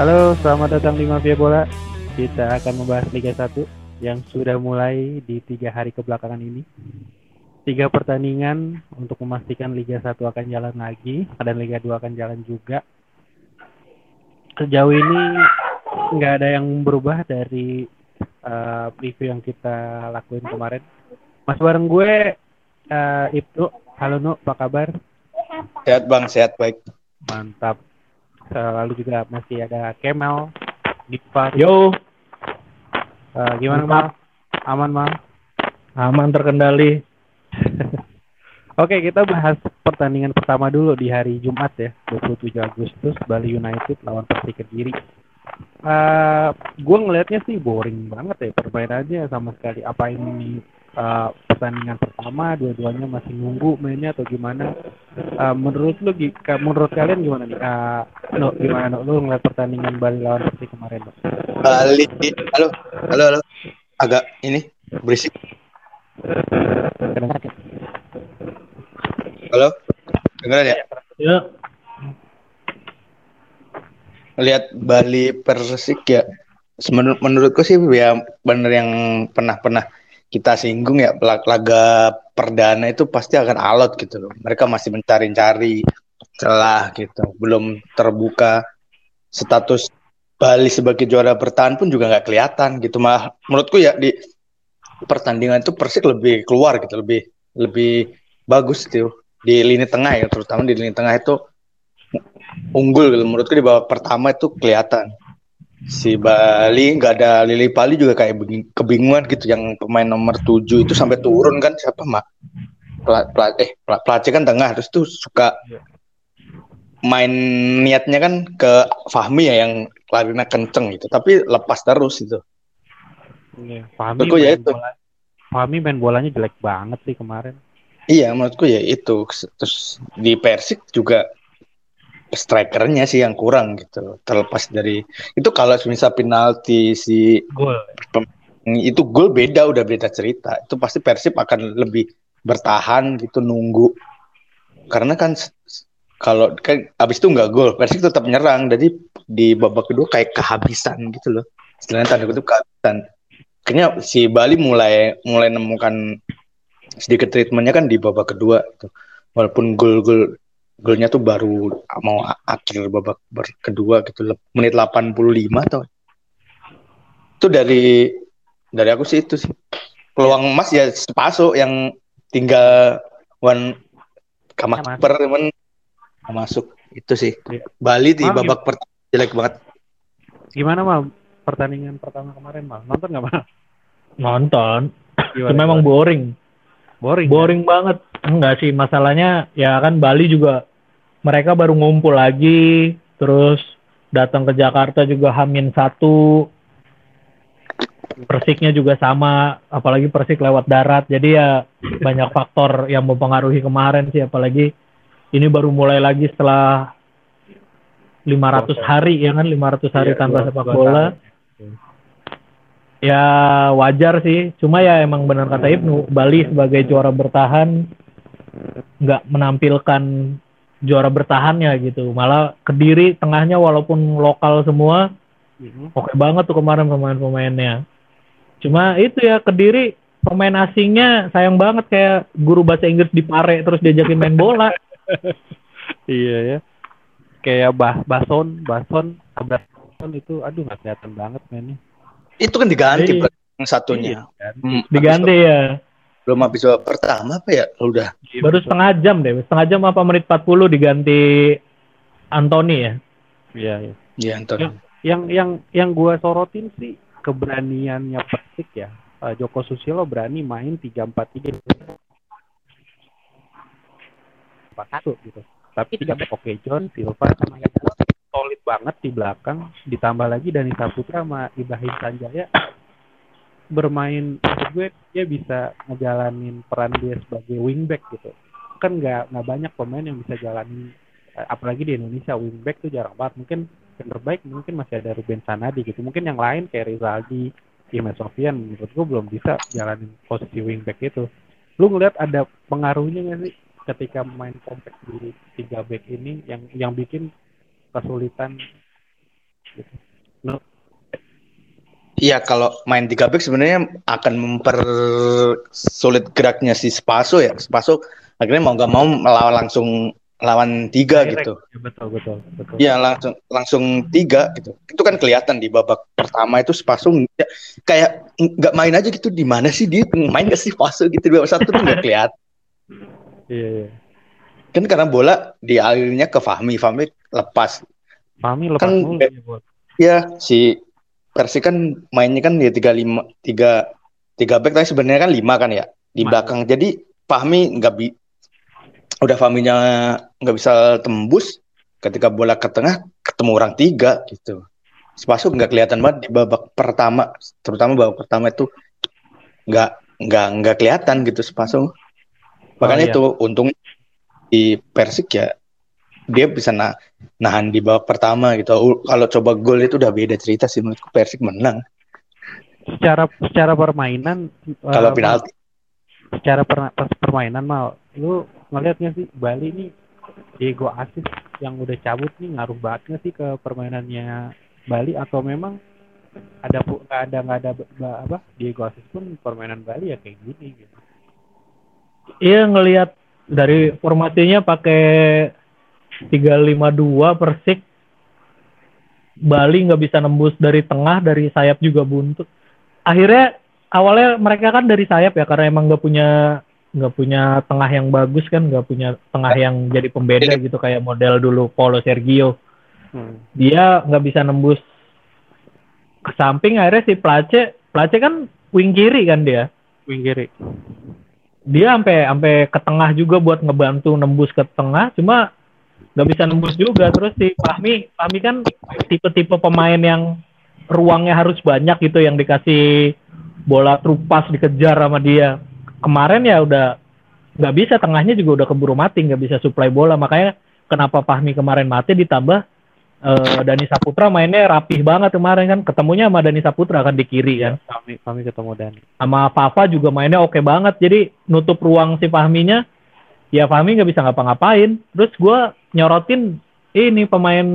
Halo, selamat datang di Mafia Bola. Kita akan membahas Liga 1 yang sudah mulai di tiga hari kebelakangan ini. Tiga pertandingan untuk memastikan Liga 1 akan jalan lagi dan Liga 2 akan jalan juga. Sejauh ini nggak ada yang berubah dari uh, preview yang kita lakuin kemarin. Mas bareng gue uh, Ibnu. Halo Nu, apa kabar? Sehat Bang, sehat baik. Mantap. Lalu juga masih ada Kemal, Dipa. Yo. Uh, gimana Mal? Aman Mal? Aman terkendali. Oke, kita bahas pertandingan pertama dulu di hari Jumat ya, 27 Agustus Bali United lawan Persik Kediri. Uh, gue ngelihatnya sih boring banget ya permainannya sama sekali. Apa ini uh, pertandingan pertama dua-duanya masih nunggu mainnya atau gimana. Uh, menurut lu menurut kalian gimana nih? Uh, no, gimana no? lu ngeliat pertandingan Bali lawan Persik kemarin no? Bali. Halo halo halo. Agak ini berisik. Halo? Dengar ya? Ya. Lihat Bali Persik ya? Menurut menurutku sih ya bener yang pernah pernah kita singgung ya laga perdana itu pasti akan alot gitu loh. Mereka masih mencari-cari celah gitu, belum terbuka status Bali sebagai juara bertahan pun juga nggak kelihatan gitu. Mah menurutku ya di pertandingan itu Persik lebih keluar gitu, lebih lebih bagus tuh di lini tengah ya, terutama di lini tengah itu unggul gitu. Menurutku di babak pertama itu kelihatan si Bali nggak ada Lili Pali juga kayak kebingungan gitu. Yang pemain nomor 7 itu sampai turun kan siapa mak? Pla, pla, eh pla, Place kan tengah terus tuh suka main niatnya kan ke Fahmi ya yang larinya kenceng gitu. Tapi lepas terus itu iya, Fahmi main ya itu. bola, Fahmi main bolanya jelek banget sih kemarin. Iya menurutku ya itu. Terus di Persik juga strikernya sih yang kurang gitu terlepas dari itu kalau misal penalti si gol. itu gol beda udah beda cerita. Itu pasti Persib akan lebih bertahan gitu nunggu. Karena kan kalau kan abis itu nggak gol Persib tetap nyerang. Jadi di babak kedua kayak kehabisan gitu loh. Istilahnya tanda kutip kehabisan. Kayaknya si Bali mulai mulai nemukan sedikit treatmentnya kan di babak kedua gitu. walaupun gol-gol golnya tuh baru mau akhir babak kedua gitu menit 85 atau? Itu dari dari aku sih itu sih. Peluang emas ya sepaso yang tinggal one per temen masuk. Itu sih. Ya. Bali di babak pertama jelek banget. Gimana mal? Pertandingan pertama kemarin mal? Nonton nggak mal? Nonton. Gimana, Cuma emang boring. Boring boring ya? banget. Enggak sih masalahnya ya kan Bali juga mereka baru ngumpul lagi terus datang ke Jakarta juga Hamin satu. Persiknya juga sama apalagi Persik lewat darat. Jadi ya banyak faktor yang mempengaruhi kemarin sih apalagi ini baru mulai lagi setelah 500 hari ya kan? 500 hari iya, tanpa sepak bola. ya wajar sih. Cuma ya emang benar kata Ibnu Bali sebagai juara bertahan nggak menampilkan juara bertahannya gitu. Malah Kediri tengahnya walaupun lokal semua mm-hmm. oke okay banget tuh kemarin pemain-pemainnya. Cuma itu ya Kediri pemain asingnya sayang banget kayak guru bahasa Inggris di Pare terus diajakin main bola. iya ya. Kayak bah Bason, Bason, Bason itu aduh nggak kelihatan banget mainnya. Itu kan diganti yang satunya. Iya, hmm, diganti ya belum habis babak pertama apa ya? Udah baru setengah jam deh. Setengah jam apa menit 40 diganti Anthony ya? Iya iya. Iya Anthony. Yang yang yang, yang gue sorotin sih keberaniannya Persik ya. Uh, Joko Susilo berani main tiga empat tiga. Satu gitu. Tapi tiga oke John Silva sama yang solid banget di belakang. Ditambah lagi Dani Saputra sama Ibrahim Sanjaya bermain menurut gue dia bisa ngejalanin peran dia sebagai wingback gitu. Kan nggak nggak banyak pemain yang bisa jalanin eh, apalagi di Indonesia wingback tuh jarang banget. Mungkin yang terbaik mungkin masih ada Ruben Sanadi gitu. Mungkin yang lain kayak Rizaldi Iman Sofian menurut gue belum bisa jalanin posisi wingback itu. Lu ngeliat ada pengaruhnya nggak sih ketika main kompak di tiga back ini yang yang bikin kesulitan Iya, kalau main tiga back sebenarnya akan mempersulit geraknya si Spaso ya. Spaso akhirnya mau nggak mau melawan langsung lawan tiga Direct. gitu. Ya, betul betul betul. Iya langsung langsung tiga gitu. Itu kan kelihatan di babak pertama itu Spaso ya, kayak nggak main aja gitu. Di mana sih dia main gak sih Spaso gitu di babak satu tuh nggak kelihatan. Iya iya. Kan karena bola dialirnya ke Fahmi, Fahmi lepas. Fahmi lepas Kan- mulu ya, Bol. Ya si Persi kan mainnya kan ya tiga lima tiga tiga back tapi sebenarnya kan lima kan ya di Ma- belakang. Jadi Fahmi nggak bi udah Fahminya nggak bisa tembus ketika bola ke tengah ketemu orang tiga gitu. Spaso nggak kelihatan banget di babak pertama, terutama babak pertama itu nggak nggak nggak kelihatan gitu Spaso. Makanya iya. itu untung di Persik ya dia bisa na nahan di babak pertama gitu. Kalau coba gol itu udah beda cerita sih menurutku Persik menang. Secara secara permainan Kalau eh, penalti secara per- per- permainan mal lu ngeliat nggak sih Bali ini Diego Asis yang udah cabut nih ngaruh banget nggak sih ke permainannya Bali atau memang ada nggak ada nggak ada apa Diego Asis pun permainan Bali ya kayak gini gitu Iya ngelihat dari formasinya pakai 352 Persik. Bali nggak bisa nembus dari tengah dari sayap juga buntut. Akhirnya awalnya mereka kan dari sayap ya karena emang nggak punya nggak punya tengah yang bagus kan nggak punya tengah yang jadi pembeda gitu kayak model dulu Paulo Sergio. Hmm. dia nggak bisa nembus. Ke samping akhirnya si Place Place kan wing kiri kan dia? Wing kiri. Dia sampai sampai ke tengah juga buat ngebantu nembus ke tengah cuma nggak bisa nembus juga. Terus si Fahmi Fahmi kan tipe-tipe pemain yang ruangnya harus banyak gitu yang dikasih bola trupas dikejar sama dia. Kemarin ya udah nggak bisa tengahnya juga udah keburu mati nggak bisa supply bola. Makanya kenapa Fahmi kemarin mati ditambah eh, Dani Saputra mainnya rapih banget kemarin kan. Ketemunya sama Dani Saputra kan di kiri kan. Kami kami ketemu Dani. Sama Fafa juga mainnya oke banget. Jadi nutup ruang si Fahminya ya Fahmi nggak bisa ngapa-ngapain. Terus gua nyorotin ini pemain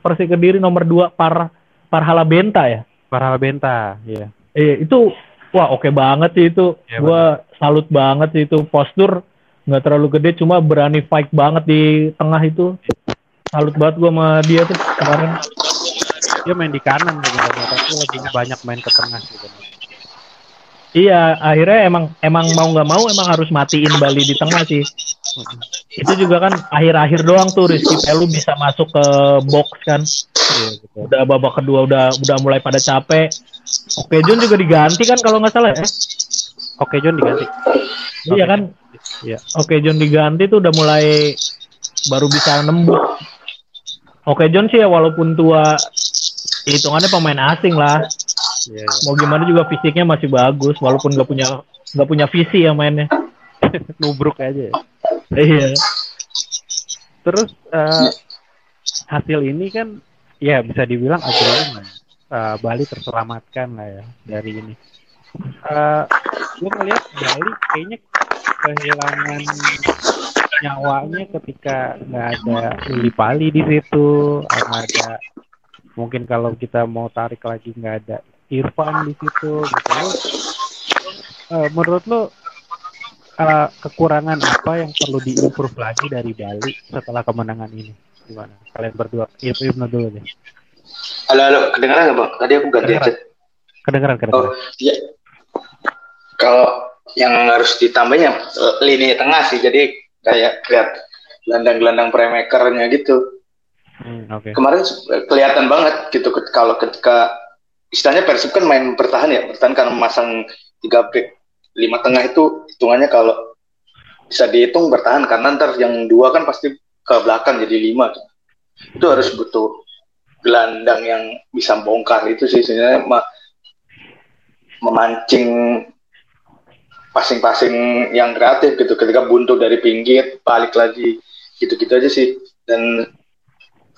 Persik Kediri nomor 2 Par Parhala Benta ya? Farhal Benta ya eh, itu wah oke banget sih itu. Iya, gua salut banget sih itu. Postur nggak terlalu gede cuma berani fight banget di tengah itu. Salut banget gua sama dia tuh kemarin. Dia main di kanan sebenarnya tapi lebih banyak main ke tengah gitu Iya, akhirnya emang emang mau nggak mau emang harus matiin Bali di tengah sih. Itu juga kan akhir-akhir doang tuh Rizky Pelu bisa masuk ke box kan. iya Udah babak kedua udah udah mulai pada capek. Oke John juga diganti kan kalau nggak salah ya. oke John diganti Iya kan. Iya. Oke John diganti tuh udah mulai baru bisa nembus. Oke John sih ya walaupun tua hitungannya pemain asing lah. Iya iya. Mau gimana juga fisiknya masih bagus walaupun nggak punya nggak punya visi ya mainnya. nubruk aja ya. Iya. Terus eh, hasil ini kan ya bisa dibilang akhirnya eh, Bali terselamatkan lah ya dari ini. Eh gue ngeliat Bali kayaknya kehilangan nyawanya ketika nggak ada Uli Pali di situ, nggak ada mungkin kalau kita mau tarik lagi nggak ada Irfan di situ gitu. Lu, eh, menurut lo eh, kekurangan apa yang perlu diimprove lagi dari Bali setelah kemenangan ini? Gimana? Kalian berdua, Ibnu dulu deh. Halo, halo, kedengeran nggak bang? Tadi aku ganti headset. Kedengeran, kedengeran. Oh, iya. Kalau yang harus ditambahnya eh, lini tengah sih, jadi kayak lihat gelandang-gelandang playmakernya gitu. Hmm, Oke. Kemarin kelihatan banget gitu kalau ketika istilahnya Persib kan main bertahan ya, bertahan karena memasang tiga back lima tengah itu hitungannya kalau bisa dihitung bertahan karena ntar yang dua kan pasti ke belakang jadi lima. Itu harus butuh gelandang yang bisa bongkar itu sih sebenarnya ma- memancing passing-passing yang kreatif gitu. Ketika buntu dari pinggir balik lagi gitu-gitu aja sih. Dan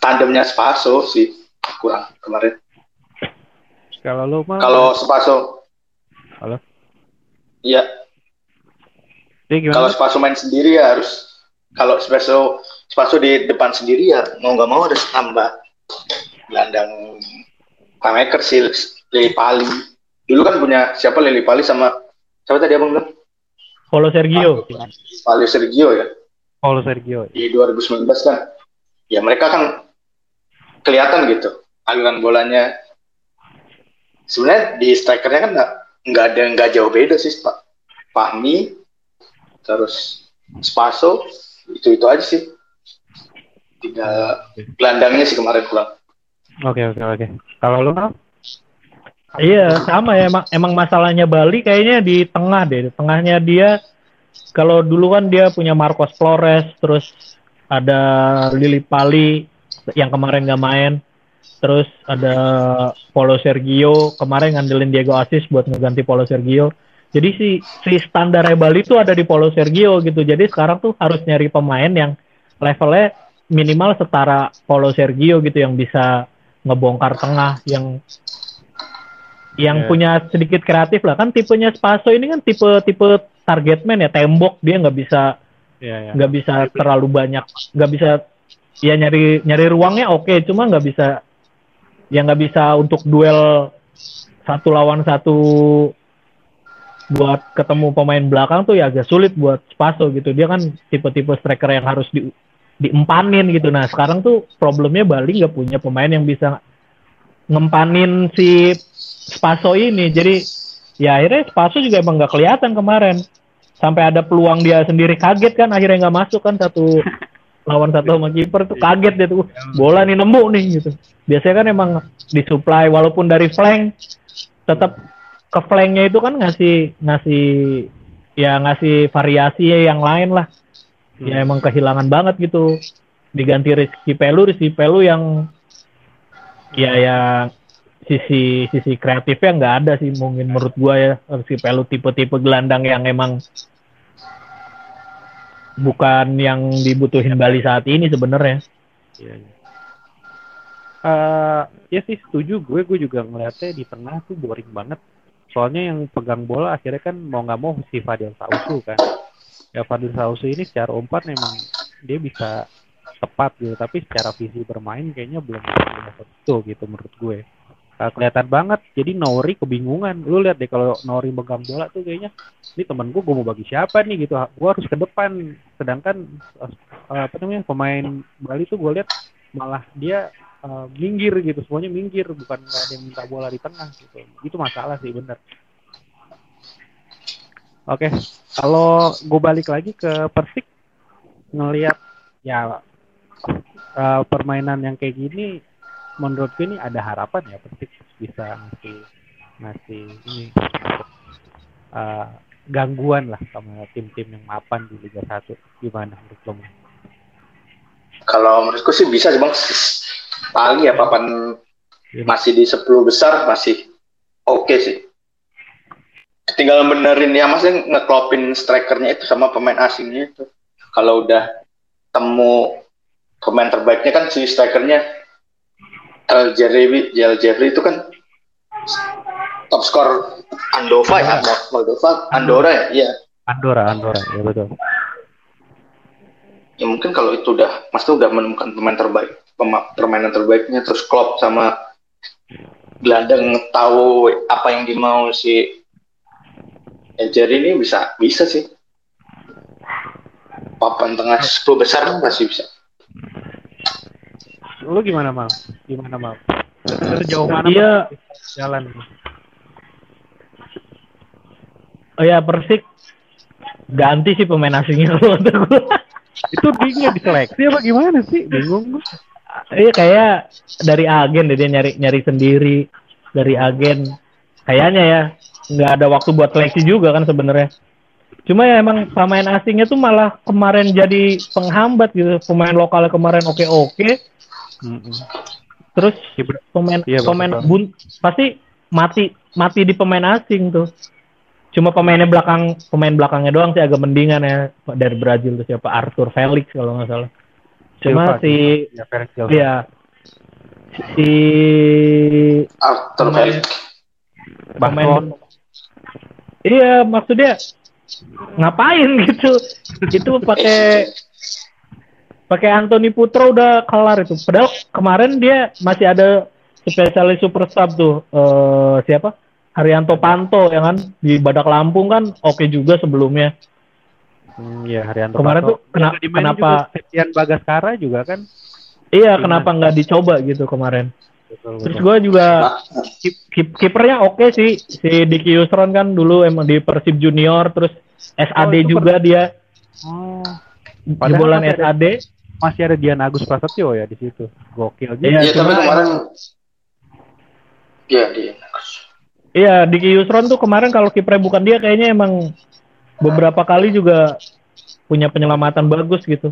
tandemnya Spaso sih kurang kemarin Kalau lo mah, kalau Spaso Halo? Iya, kalau Spaso main sendiri ya harus kalau Spaso Spaso di depan sendiri ya mau nggak mau harus tambah gelandang playmaker si Lili Pali. Dulu kan punya siapa Lili Pali sama siapa tadi abang bilang? Paulo Sergio. Pali Sergio ya. Paulo Sergio. Di 2019 kan. Ya mereka kan kelihatan gitu aliran bolanya. Sebenarnya di strikernya kan nggak nggak ada nggak jauh beda sih Pak. Fahmi terus Spaso itu itu aja sih. Tinggal gelandangnya sih kemarin pulang. Oke oke oke. Kalau lu? Iya, sama ya. Emang, emang masalahnya Bali kayaknya di tengah deh. Di tengahnya dia, kalau dulu kan dia punya Marcos Flores, terus ada Lili Pali yang kemarin nggak main. Terus ada Paulo Sergio, kemarin ngandelin Diego Asis buat ngeganti Paulo Sergio. Jadi si, si standar Bali itu ada di Paulo Sergio gitu. Jadi sekarang tuh harus nyari pemain yang levelnya minimal setara Paulo Sergio gitu yang bisa ngebongkar tengah yang yang Yeah. punya sedikit kreatif lah kan tipenya Spaso ini kan tipe tipe target man ya tembok dia nggak bisa Iya ya. nggak bisa terlalu banyak nggak bisa ya nyari nyari ruangnya oke cuma nggak bisa ya nggak bisa untuk duel satu lawan satu buat ketemu pemain belakang tuh ya agak sulit buat Spaso gitu. Dia kan tipe-tipe striker yang harus di diempanin gitu. Nah sekarang tuh problemnya Bali nggak punya pemain yang bisa ngempanin si Spaso ini. Jadi ya akhirnya Spaso juga emang nggak kelihatan kemarin. Sampai ada peluang dia sendiri kaget kan akhirnya nggak masuk kan satu lawan satu sama kiper tuh kaget dia tuh bola nih nemu nih gitu. Biasanya kan emang disuplai walaupun dari flank tetap ke flanknya itu kan ngasih ngasih ya ngasih variasi yang lain lah. Ya emang kehilangan banget gitu. Diganti Rizky Pelu Rizky Pelu yang ya ya sisi sisi kreatifnya nggak ada sih mungkin menurut gua ya. Rizky Pelu tipe-tipe gelandang yang emang bukan yang dibutuhin Bali saat ini sebenarnya Iya. iya. Eh, ya sih setuju gue gue juga ngeliatnya di tengah tuh boring banget. Soalnya yang pegang bola akhirnya kan mau nggak mau si Fadil Sausu kan. Ya Fadil Sausu ini secara umpan memang dia bisa tepat gitu, tapi secara visi bermain kayaknya belum betul gitu menurut gue. Eh, kelihatan banget. Jadi Nori kebingungan. Lu lihat deh kalau Nori megang bola tuh kayaknya ini temen gue gue mau bagi siapa nih gitu. Gue harus ke depan. Sedangkan eh, apa namanya pemain Bali tuh gue lihat malah dia eh, minggir gitu semuanya minggir bukan ada yang minta bola di tengah gitu itu masalah sih bener oke kalau gue balik lagi ke Persik ngelihat ya eh, permainan yang kayak gini menurut gue ini ada harapan ya Persik bisa ngasih ngasih ini eh, gangguan lah sama tim-tim yang mapan di Liga 1 gimana menurut lo? Kalau menurutku sih bisa sih bang. Paling ya papan Iya. masih di 10 besar masih oke sih. Tinggal benerin ya maksudnya ngeklopin strikernya itu sama pemain asingnya itu. Kalau udah temu pemain terbaiknya kan si strikernya El Jeffrey, El Jeffrey itu kan top skor Andova ya, Moldova, Andorra ya, iya. Andorra Andorra ya betul. Ya mungkin kalau itu udah maksudnya udah menemukan pemain terbaik permainan terbaiknya terus Klopp sama gelandang tahu apa yang dimau si Ejer ini bisa bisa sih. Papan tengah 10 besar masih bisa lu gimana mal gimana mal sejauh mana Iya. Jalan oh ya Persik ganti sih pemain asingnya kalau gua. itu dia diseleksi apa gimana sih bingung gue Iya kayak dari agen deh dia nyari nyari sendiri dari agen. Kayaknya ya nggak ada waktu buat seleksi juga kan sebenarnya. Cuma ya emang pemain asingnya tuh malah kemarin jadi penghambat gitu. Pemain lokalnya kemarin oke oke. Terus Iya, pemain betul, pemain betul. bun pasti mati mati di pemain asing tuh. Cuma pemainnya belakang pemain belakangnya doang sih agak mendingan ya dari Brazil tuh siapa Arthur Felix kalau nggak salah. Cuma Silva, si ya, Felix Silva. Iya. Si Arthur Pemain- Felix pemain Iya, maksudnya ngapain gitu? Itu pakai pakai Anthony Putra udah kelar itu. Padahal kemarin dia masih ada spesialis super sub tuh eh siapa? Haryanto Panto ya kan di Badak Lampung kan oke juga sebelumnya. Hmm, ya Haryanto Kemarin Pato. tuh kena- Juga kenapa juga Septian Bagaskara juga kan iya kenapa nggak dicoba gitu kemarin. betul, Terus betul. gue juga kip, kip- kipernya oke sih si Diki Yusron kan dulu emang di Persib Junior terus SAD Oh, juga dia Oh, Padahal jebolan ada- SAD. Masih ada Dian Agus Prasetyo ya di situ gokil juga Iya, Iya, tapi kemarin Iya, dia. Iya, Diki Yusron tuh kemarin kalau kipernya bukan dia kayaknya emang beberapa kali juga punya penyelamatan bagus gitu.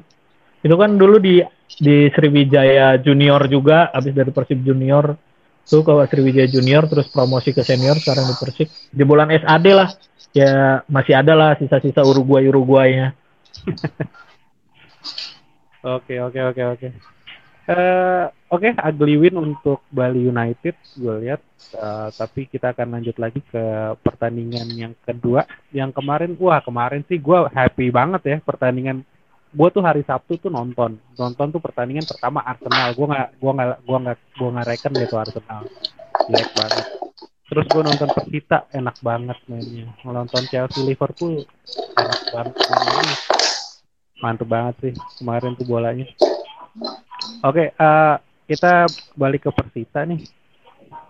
Itu kan dulu di di Sriwijaya Junior juga, habis dari Persib Junior tuh ke Sriwijaya Junior terus promosi ke senior sekarang di Persib. Di bulan SAD lah. Ya masih ada lah sisa-sisa Uruguay Uruguaynya. Oke oke oke oke. Eh oke ugly win untuk Bali United gue lihat. Eh, tapi kita akan lanjut lagi ke pertandingan yang kedua. Yang kemarin wah kemarin sih gue happy banget ya pertandingan. Gue tuh hari Sabtu tuh nonton. Nonton tuh pertandingan pertama Arsenal. Gue nggak gua nggak gua nggak gua nggak reken gitu Arsenal. Jelek banget. Terus gue nonton Persita enak banget mainnya. Nonton Chelsea Liverpool enak banget mainnya mantep banget sih kemarin tuh bolanya. Oke, eh, kita balik ke Persita nih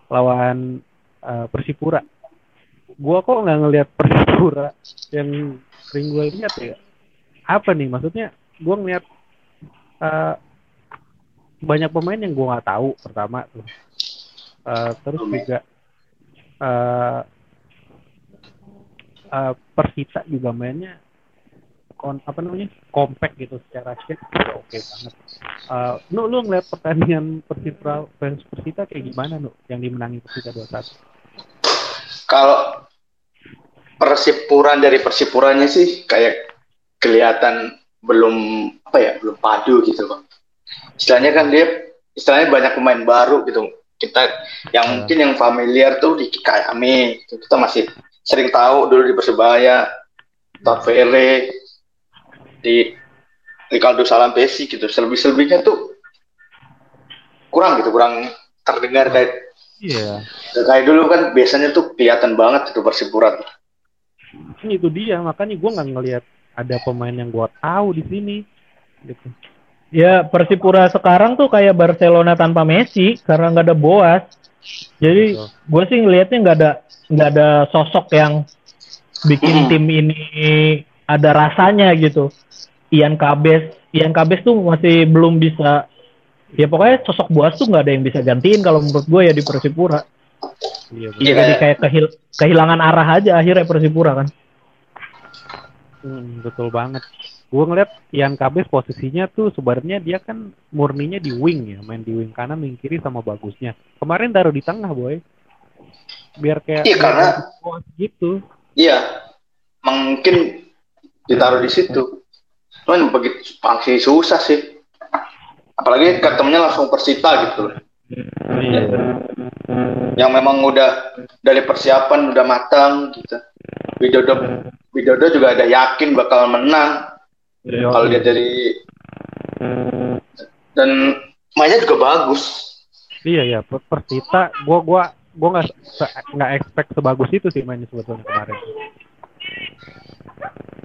lawan eh, Persipura. Gua kok nggak ngelihat Persipura yang sering gue lihat ya. Apa nih maksudnya? Gua ngeliat eh, banyak pemain yang gua nggak tahu pertama tuh. Eh, terus juga eh, eh, Persita juga mainnya kon apa namanya compact gitu secara shape juga oke banget. Uh, nu lu ngeliat pertandingan Persipura versus Persita kayak gimana nu yang dimenangi Persita 2-1? Kalau persipuran dari persipuranya sih kayak kelihatan belum apa ya belum padu gitu bang. Istilahnya kan dia istilahnya banyak pemain baru gitu. Kita yang Hmm. mungkin yang familiar tuh di Kayame gitu. kita masih sering tahu dulu di Persebaya, Tavere, di Ricardo Salampesi gitu. Selebih-selebihnya tuh kurang gitu, kurang terdengar kayak Iya. kayak dulu kan biasanya tuh kelihatan banget itu Persipura tuh. Ini itu dia makanya gua nggak ngelihat ada pemain yang gua tahu di sini gitu. Ya Persipura sekarang tuh kayak Barcelona tanpa Messi karena nggak ada Boas. Jadi gue sih ngelihatnya nggak ada nggak ada sosok yang bikin Mm. tim ini ada rasanya gitu. Ian Kabes, Ian Kabes tuh masih belum bisa. Ya pokoknya sosok Boas tuh nggak ada yang bisa gantiin kalau menurut gue ya di Persipura. Iya. Iya, Jadi kayak- kayak kehil- kehilangan arah aja akhirnya Persipura kan. Hmm, betul banget. Gue ngeliat Ian Kabes posisinya tuh sebenarnya dia kan murninya di wing ya, main di wing kanan, wing kiri sama bagusnya. Kemarin taruh di tengah boy, biar kayak Iya, karena- gitu. Iya, mungkin ditaruh di situ. Cuman begitu pasti susah sih. Apalagi ketemunya langsung Persita gitu. Iya. Yang memang udah dari persiapan udah matang gitu. Widodo Widodo juga ada yakin bakal menang kalau dia dari dan mainnya juga bagus. Iya ya, Per- Persita, gua gua gua nggak nggak expect sebagus itu sih mainnya sebetulnya kemarin.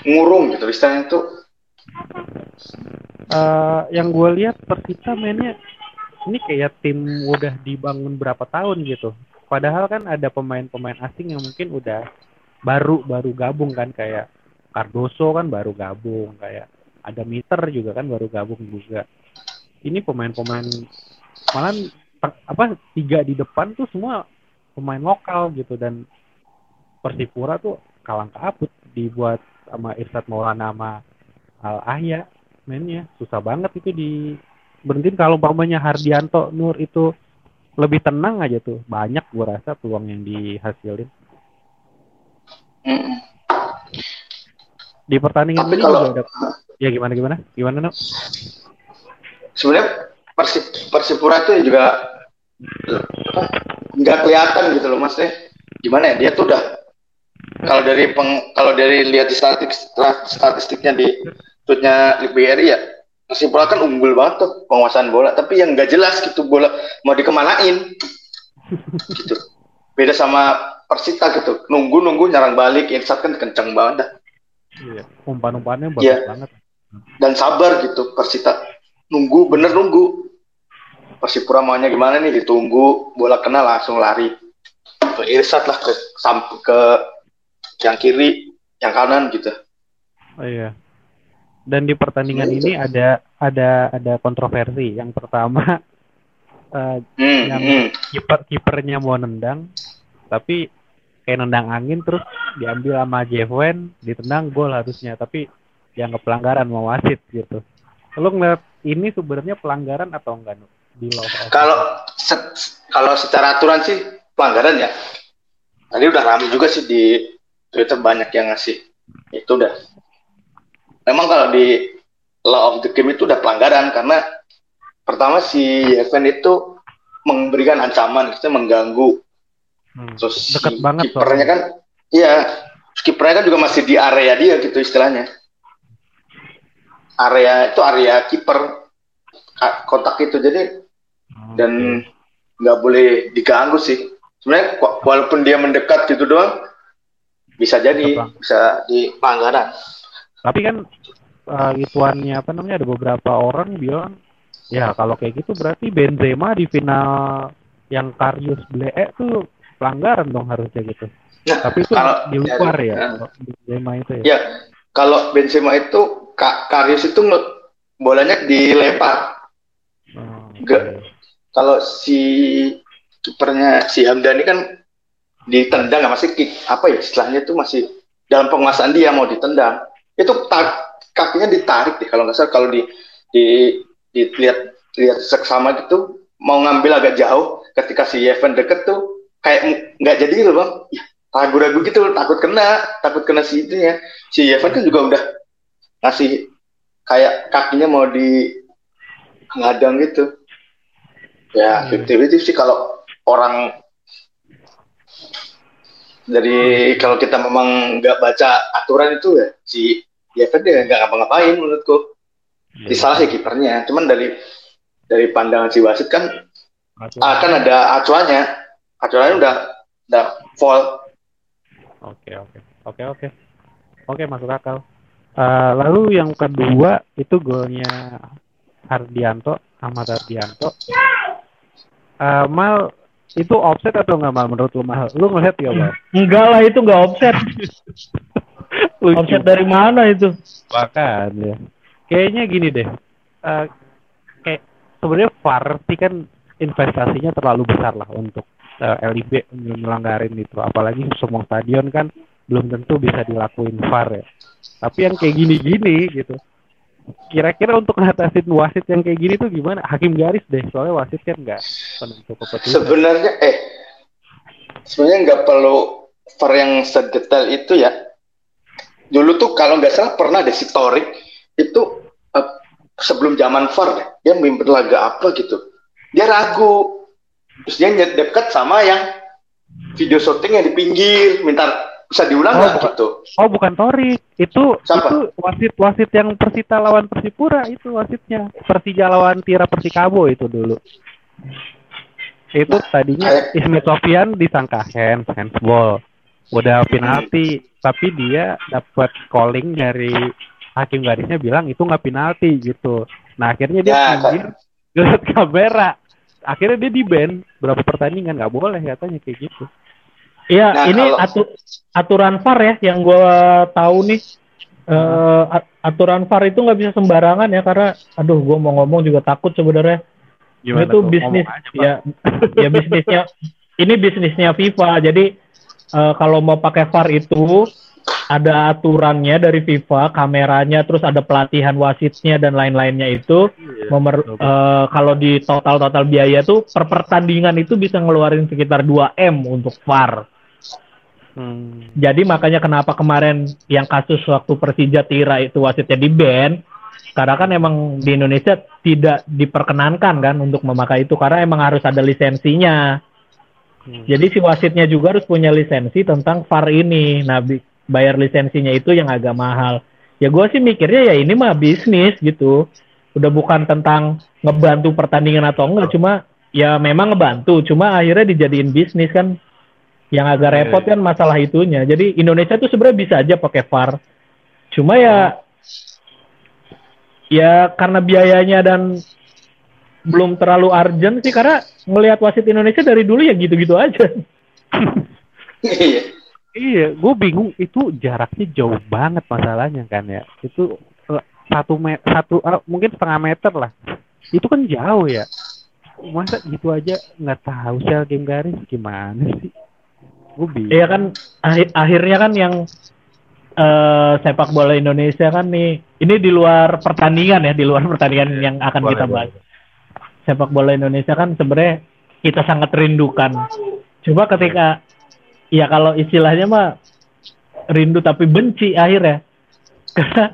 Ngurung gitu istilahnya tuh. Eh, yang gue lihat Persita mainnya ini kayak tim udah dibangun berapa tahun gitu. Padahal kan ada pemain-pemain asing yang mungkin udah baru baru gabung kan kayak Cardoso kan baru gabung kayak ada Meter juga kan baru gabung juga. Ini pemain-pemain malah apa tiga di depan tuh semua pemain lokal gitu dan Persipura tuh kalang kabut dibuat sama Irsad Maulana sama Al Ahya mainnya. Susah banget itu di berhentiin. Kalau umpamanya Hardianto Nur itu lebih tenang aja tuh. Banyak gua rasa peluang yang dihasilin. Di pertandingan Tapi ini kalau- juga ada ya gimana gimana? Gimana no? Sebenarnya Persip Persipura itu juga nggak kelihatan gitu loh mas eh gimana ya? Dia tuh udah kalau dari peng, kalau dari lihat di statistik statistiknya di tweetnya BRI ya Persipura kan unggul banget tuh penguasaan bola, tapi yang nggak jelas gitu bola mau dikemanain. gitu. Beda sama Persita gitu, nunggu-nunggu nyerang balik, insat kan kenceng banget dah. Iya. Umpan-umpannya bagus Iya. banget. Dan sabar gitu Persita. Nunggu, bener nunggu. Persipura maunya gimana nih, ditunggu, bola kena langsung lari. Ke Irsat lah, ke, sampai ke yang kiri, yang kanan gitu. Oh, iya. Dan di pertandingan ini ada ada ada kontroversi. Yang pertama eh, Hmm, Yang- hmm. kiper kipernya mau nendang, tapi kayak nendang angin terus diambil sama Jevwen, ditendang gol harusnya, tapi dianggap pelanggaran mau wasit gitu. Lo ngeliat ini sebenarnya pelanggaran atau enggak Nuk? di Kalau se- kalau secara aturan sih pelanggaran ya. Tadi udah ramai juga sih di Twitter banyak yang ngasih. Itu udah. Memang kalau di law of the game itu udah pelanggaran karena pertama si Evan itu memberikan ancaman, kita mengganggu. Hmm, Terus deket si banget kipernya kan, iya, kipernya kan juga masih di area dia gitu istilahnya. Area itu area kiper Ka- kotak itu jadi Hmm, dan nggak boleh diganggu sih. Sebenarnya wa- walaupun dia mendekat gitu doang, bisa jadi bisa di pelanggaran. Tapi kan eh, ituannya apa namanya ada beberapa orang bilang ya kalau kayak gitu berarti Benzema di final yang Karius Blee tuh pelanggaran dong harusnya gitu. Nah, Tapi itu kalau di luar ya, Nah. kalau Benzema itu ya. Ya, kalau Benzema itu Ka- Karius itu bolanya dilempar. Oh, Enggak. oke. Kalau si kipernya si Hamdani kan ditendang masih kick apa ya istilahnya itu masih dalam penguasaan dia mau ditendang itu ta- kakinya ditarik deh kalau nggak salah. Kalau di di dilihat lihat seksama gitu mau ngambil agak jauh ketika si Evan deket tuh kayak nggak jadi gitu bang. Ya, ragu-ragu gitu takut kena takut kena si itu ya. Si Evan kan juga udah ngasih kayak kakinya mau di ngadang gitu. Ya Hmm. 50 sih kalau orang dari kalau kita memang nggak baca aturan itu ya si Evan dia nggak ngapa-ngapain menurutku Iya. disalah sih kipernya cuman dari dari pandangan si wasit kan Aturan. akan ada acuannya acuannya udah udah fall Oke oke oke oke oke masuk akal. Eh, lalu yang kedua itu golnya Hardianto Ahmad Hardianto. Eh, Mal itu offset atau nggak Mal menurut lu Mal? Lu ngeliat ya Mal? Enggak lah itu enggak offset. Lucu offset dari mana itu? Bahkan ya. Kayaknya gini deh. Eh, kayak sebenarnya VAR sih kan investasinya terlalu besar lah untuk eh, LIB melanggarin itu. Apalagi semua stadion kan belum tentu bisa dilakuin VAR ya. Tapi yang kayak gini-gini gitu. Kira-kira untuk ngatasin wasit yang kayak gini tuh gimana? Hakim garis deh. Soalnya wasit kan nggak penentu keputusan. sebenarnya eh sebenarnya nggak perlu VAR yang sedetail itu ya dulu tuh kalau nggak salah pernah ada si Torik itu eh, sebelum zaman VAR dia mimpin laga apa gitu. Dia ragu. Terus dia dekat sama yang video shooting yang di pinggir minta bisa diulang Oh, bukan. gitu? Oh bukan Torik, itu Siapa? itu wasit wasit yang Persita lawan Persipura itu wasitnya. Persija lawan Tira Persikabo itu dulu. Itu tadinya kayak- Ismet Sofian disangka hands handsball, udah penalti, tapi dia dapat calling dari hakim garisnya bilang itu nggak penalti gitu. Nah akhirnya dia Ya, pinggir ngeliat kamera, akhirnya dia di ban berapa pertandingan nggak boleh katanya kayak gitu. Iya, Nah, ini kalau- atu- aturan VAR ya yang gua tahu nih. Eh, at- aturan VAR itu nggak bisa sembarangan ya karena, aduh, gua mau ngomong juga takut sebenarnya. Gimana itu tuh? bisnis, aja, ya, ya bisnisnya. Ini bisnisnya FIFA. Jadi eh, kalau mau pakai VAR itu ada aturannya dari FIFA, kameranya, terus ada pelatihan wasitnya dan lain-lainnya itu. Iya, Memer- betul. eh, kalau di total total biaya tuh per pertandingan itu bisa ngeluarin sekitar 2 m untuk VAR. Hmm. Jadi makanya kenapa kemarin yang kasus waktu Persija Tira itu wasitnya di ban karena kan emang di Indonesia tidak diperkenankan kan untuk memakai itu karena emang harus ada lisensinya. Hmm. Jadi si wasitnya juga harus punya lisensi tentang VAR ini. Nah, bayar lisensinya itu yang agak mahal. Ya gue sih mikirnya ya ini mah bisnis gitu. udah bukan tentang ngebantu pertandingan atau enggak cuma ya memang ngebantu cuma akhirnya dijadiin bisnis kan yang agak Iya, repot iya. kan masalah itunya jadi Indonesia tuh sebenarnya bisa aja pakai VAR cuma ya ya karena biayanya dan belum terlalu urgent sih karena melihat wasit Indonesia dari dulu ya gitu-gitu aja Iya. Iya, gue bingung itu jaraknya jauh banget masalahnya kan ya. Itu eh, satu meter, satu eh, mungkin setengah meter lah. Itu kan jauh ya. Masa gitu aja nggak tahu sel game garis gimana sih? Gue bingung. Iya kan akhir- akhirnya kan yang eh, sepak bola Indonesia kan nih ini di luar pertandingan ya di luar pertandingan yang akan Boleh, kita boleh. Sepak bola Indonesia kan sebenarnya kita sangat rindukan. Coba ketika ya kalau istilahnya mah rindu tapi benci akhirnya. Karena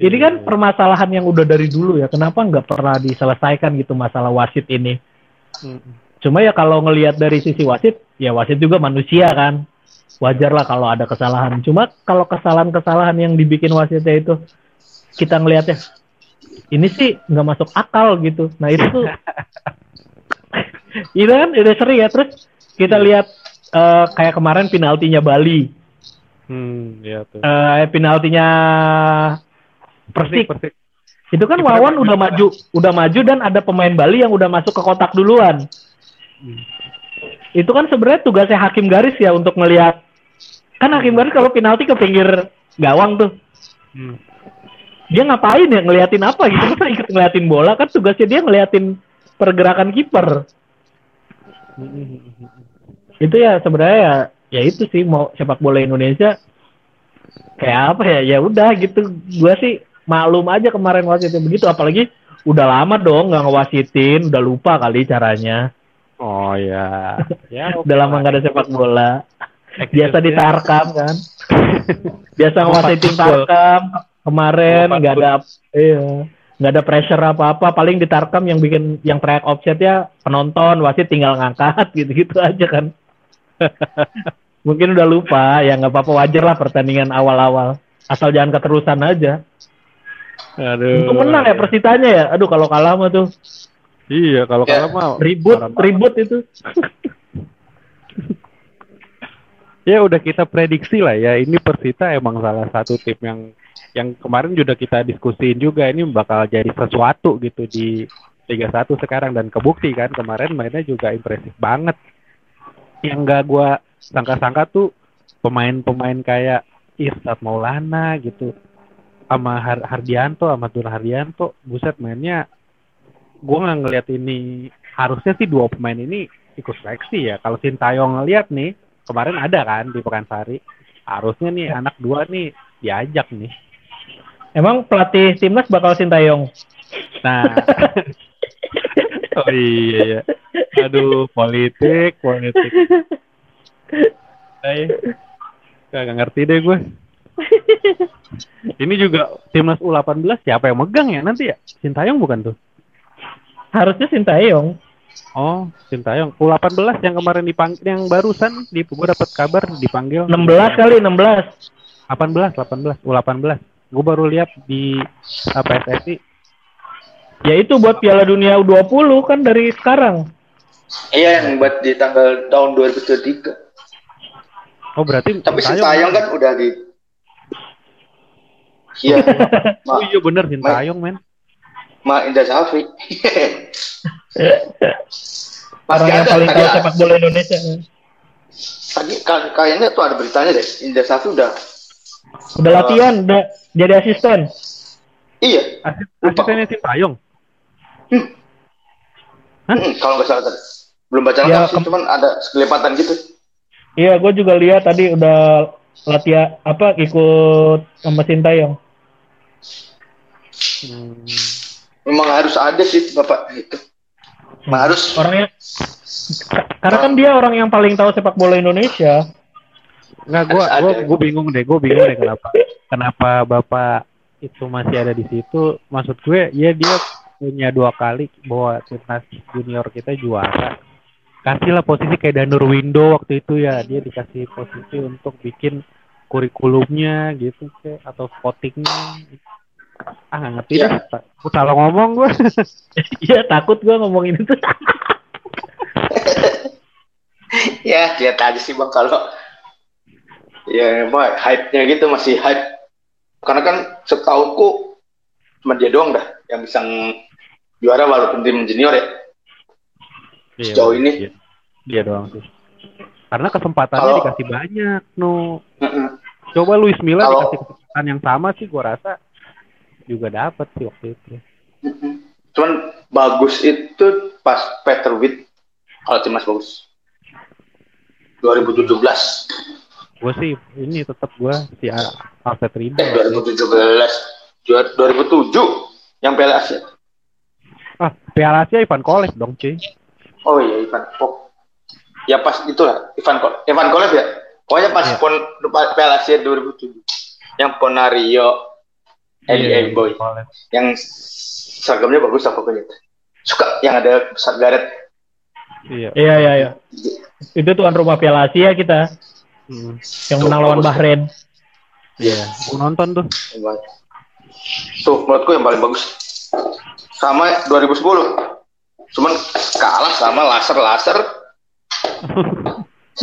ini kan Iya. permasalahan yang udah dari dulu ya. Kenapa nggak pernah diselesaikan gitu masalah wasit ini? Cuma ya kalau ngelihat dari sisi wasit, ya wasit juga manusia kan. Wajar lah kalau ada kesalahan. Cuma kalau kesalahan-kesalahan yang dibikin wasitnya itu kita ngelihatnya ini sih nggak masuk akal gitu. Nah itu tuh itu kan udah sering ya. Terus kita lihat eh, kayak kemarin penaltinya Bali, Hmm, ya tuh. eh penaltinya Persik. Persik. Itu kan Wawan udah maju, udah maju dan ada pemain Bali yang udah masuk ke kotak duluan. Hmm. Itu kan sebenarnya tugasnya hakim garis ya untuk melihat. Kan hakim garis kalau penalti ke pinggir gawang tuh. Hmm. Dia ngapain ya ngeliatin apa gitu? Masa ikut ngeliatin bola kan tugasnya dia ngeliatin pergerakan kiper. Itu ya sebenarnya ya, ya itu sih mau sepak bola Indonesia kayak apa ya? Ya udah gitu. Gua sih maklum aja kemarin wasitnya begitu apalagi udah lama dong nggak ngewasitin, udah lupa kali caranya. Oh ya. Ya. Udah lama nggak ada sepak bola. Biasa ditarkam kan. Biasa ngewasitin tarkam. Kemarin nggak ada iya nggak ada pressure apa-apa. Paling ditarkam yang bikin yang teriak offset ya penonton wasit tinggal ngangkat gitu-gitu aja kan. Mungkin udah lupa ya nggak apa-apa wajar lah pertandingan awal-awal. Asal jangan keterusan aja. Aduh. Untuk menang ya persitanya ya. Aduh kalau kalah mah tuh Iya, kalau Ya. kalah mah ribut ribut itu. ya udah kita prediksi lah ya ini Persita emang salah satu tim yang yang kemarin juga kita diskusiin juga ini bakal jadi sesuatu gitu di Liga 1 sekarang. Dan kebukti kan kemarin mainnya juga impresif banget. Yang gak gua sangka-sangka tuh pemain-pemain kayak Irfan Maulana gitu sama Har- Hardianto sama Tur Hardianto buset mainnya gua nggak ngeliat ini. Harusnya sih dua pemain ini ikut seleksi ya. Kalau Sintayong ngeliat nih kemarin ada kan di Pekansari. Harusnya nih anak dua nih diajak nih Emang pelatih timnas bakal Sintayong? nah. Oh iya ya aduh politik politik. Ay, gak ngerti deh gue ini juga timnas U18 siapa yang megang ya nanti ya? Sintayong bukan tuh? Harusnya Sintayong. oh Sintayong. U18 yang kemarin dipanggil yang barusan di gue dapat kabar dipanggil. 16 kali 16. 18 18 U18 gue baru lihat di apa PSSI Ya itu buat Piala Dunia U20 kan dari sekarang. Iya yang buat di tanggal tahun 2023. oh berarti Tapi Sintayong kan udah di Iya, oh iya bener Sintayong men Ma Indra Safri. Pasti Orang yang paling tahu sepak bola Indonesia. tadi ka- kayaknya tuh ada beritanya deh. Indra Safri udah Udah latihan, udah jadi asisten. iya. Asis, Lupa. asistennya Sintayong Hah? Hmm, kalau nggak salah tadi. Belum baca Ya, sih, kem- cuman ada sekelipatan gitu. Iya, gue juga lihat tadi udah latihan apa ikut sama Sintayong. Hmm. Memang harus ada sih bapak itu. Memang harus. Orangnya Ka- karena kan dia orang yang paling tahu sepak bola Indonesia. Nggak, gua, gua, gua bingung deh, gua bingung deh kenapa, kenapa bapak itu masih ada di situ. Maksud gue, ya dia punya dua kali bawa timnas junior kita juara. Kasihlah posisi kayak Danur Window waktu itu ya, dia dikasih posisi untuk bikin kurikulumnya gitu kayak atau scoutingnya. Ah nggak ngerti dah. Aku salah ngomong gue. Iya takut gue ngomongin itu. ya lihat aja sih bang kalau ya emang hype-nya gitu masih hype karena kan setauku cuma dia doang dah yang bisa juara walaupun tim junior ya Sejauh ini? Dia, dia doang sih. Karena kesempatannya Kalau- dikasih banyak, no. Coba Luis Milla Kalau- dikasih kesempatan yang sama sih, gua rasa juga dapat sih waktu itu. Cuman bagus itu pas Peter Witt kalau timnas bagus 2017 Gue sih ini tetap gue si Al- Alfred Riedel. eh 2017 juara 2007 yang Piala Asia Ah, Piala Asia Ivan Kolev dong, cuy. oh iya Ivan oh. ya pas itulah Ivan Kolev Ivan Kolev ya pokoknya pas Iya. pon Piala Asia 2007 yang Ponario Eli Iya, Boy Kolev. yang seragamnya bagus apa pokoknya suka yang ada garet Iya. Iya iya iya. Itu tuan rumah Piala Asia kita Hmm. yang menang lawan. Bahrain. Iya. Gua nonton tuh. Tuh, menurutku yang paling bagus. Sama 2010. Cuman kalah sama laser-laser.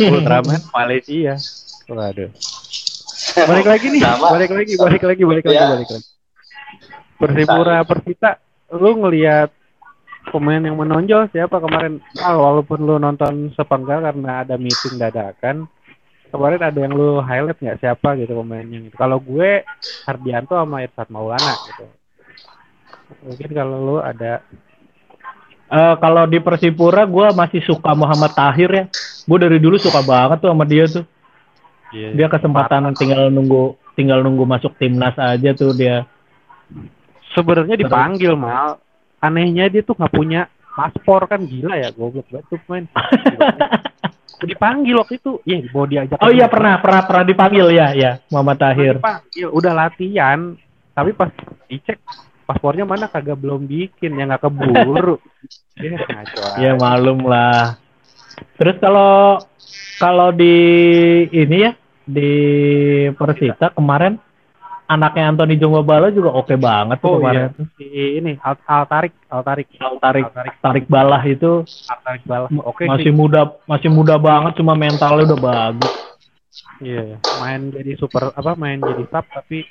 Ultraman Malaysia. Waduh. Balik lagi nih. Sama. Balik lagi, balik lagi, balik lagi, Iya. balik lagi. Persipura Persita, lu ngelihat pemain yang menonjol siapa kemarin? Ah, walaupun lu nonton sepenggal karena ada meeting dadakan, kemarin ada yang lu highlight nggak siapa gitu pemainnya gitu. Kalau gue Hardianto sama Irsat Maulana gitu. Mungkin kalau lu ada Eh, kalau di Persipura gue masih suka Muhammad Tahir ya. Gue dari dulu suka banget tuh sama dia tuh. Iya. Dia kesempatan tinggal nunggu tinggal nunggu masuk timnas aja tuh dia. sebenarnya dipanggil mal anehnya dia tuh nggak punya paspor kan gila ya goblok banget tuh main dipanggil waktu itu. Ya mau diajak Oh iya pernah pernah pernah dipanggil. Ya ya Muhammad Tahir. dipanggil. Udah latihan. Tapi pas dicek paspornya mana? Kagak belum bikin. Ya nggak keburu. Ya Ya malum lah. Terus kalau kalau di ini ya di Persita kemarin anaknya Anthony Jongbala juga oke banget tuh oh kemarin. iya si ini Al, Al Tarik Al Tarik Al tarik Tarik tarik balah itu Al Tarik Balah oke masih sih muda masih muda banget cuma mentalnya udah bagus. iya iya. main jadi super apa main jadi sub tapi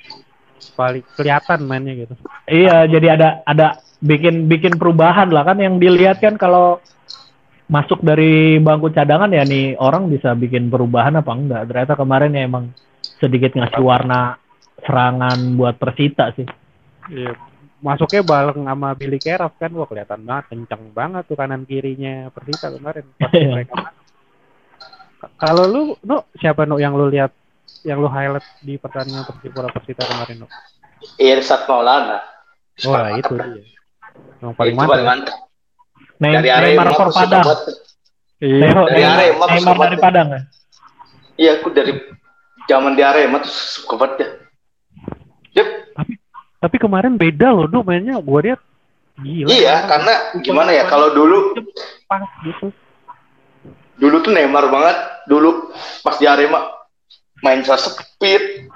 paling kelihatan mainnya gitu Iya, jadi ada ada bikin bikin perubahan lah kan yang dilihat kan kalau masuk dari bangku cadangan ya nih orang bisa bikin perubahan apa enggak. Ternyata kemarin ya emang sedikit ngasih warna serangan buat Persita sih. Iya. Masuknya bareng sama Billy Keraf kan, wah kelihatan banget kenceng banget tuh kanan kirinya Persita kemarin. Pas Iya. mereka Kalau lu, nu siapa nu yang lu lihat, yang lu highlight di pertandingan Persipura Persita kemarin nu? Irsat Maulana. Wah itu dia. Yang paling Itu paling mantap. mantap. Ne Dari Neymar Arema for Padang. Iya. Dari Arema Neymar suka dari. Padang ya. Iya, aku dari zaman di Arema tuh suka banget ya. Yep. Tapi kemarin beda loh, nu mainnya gua lihat gila. Iya, karena gimana ya kalau dulu pas gitu. dulu tuh Neymar banget dulu pas di Arema main speed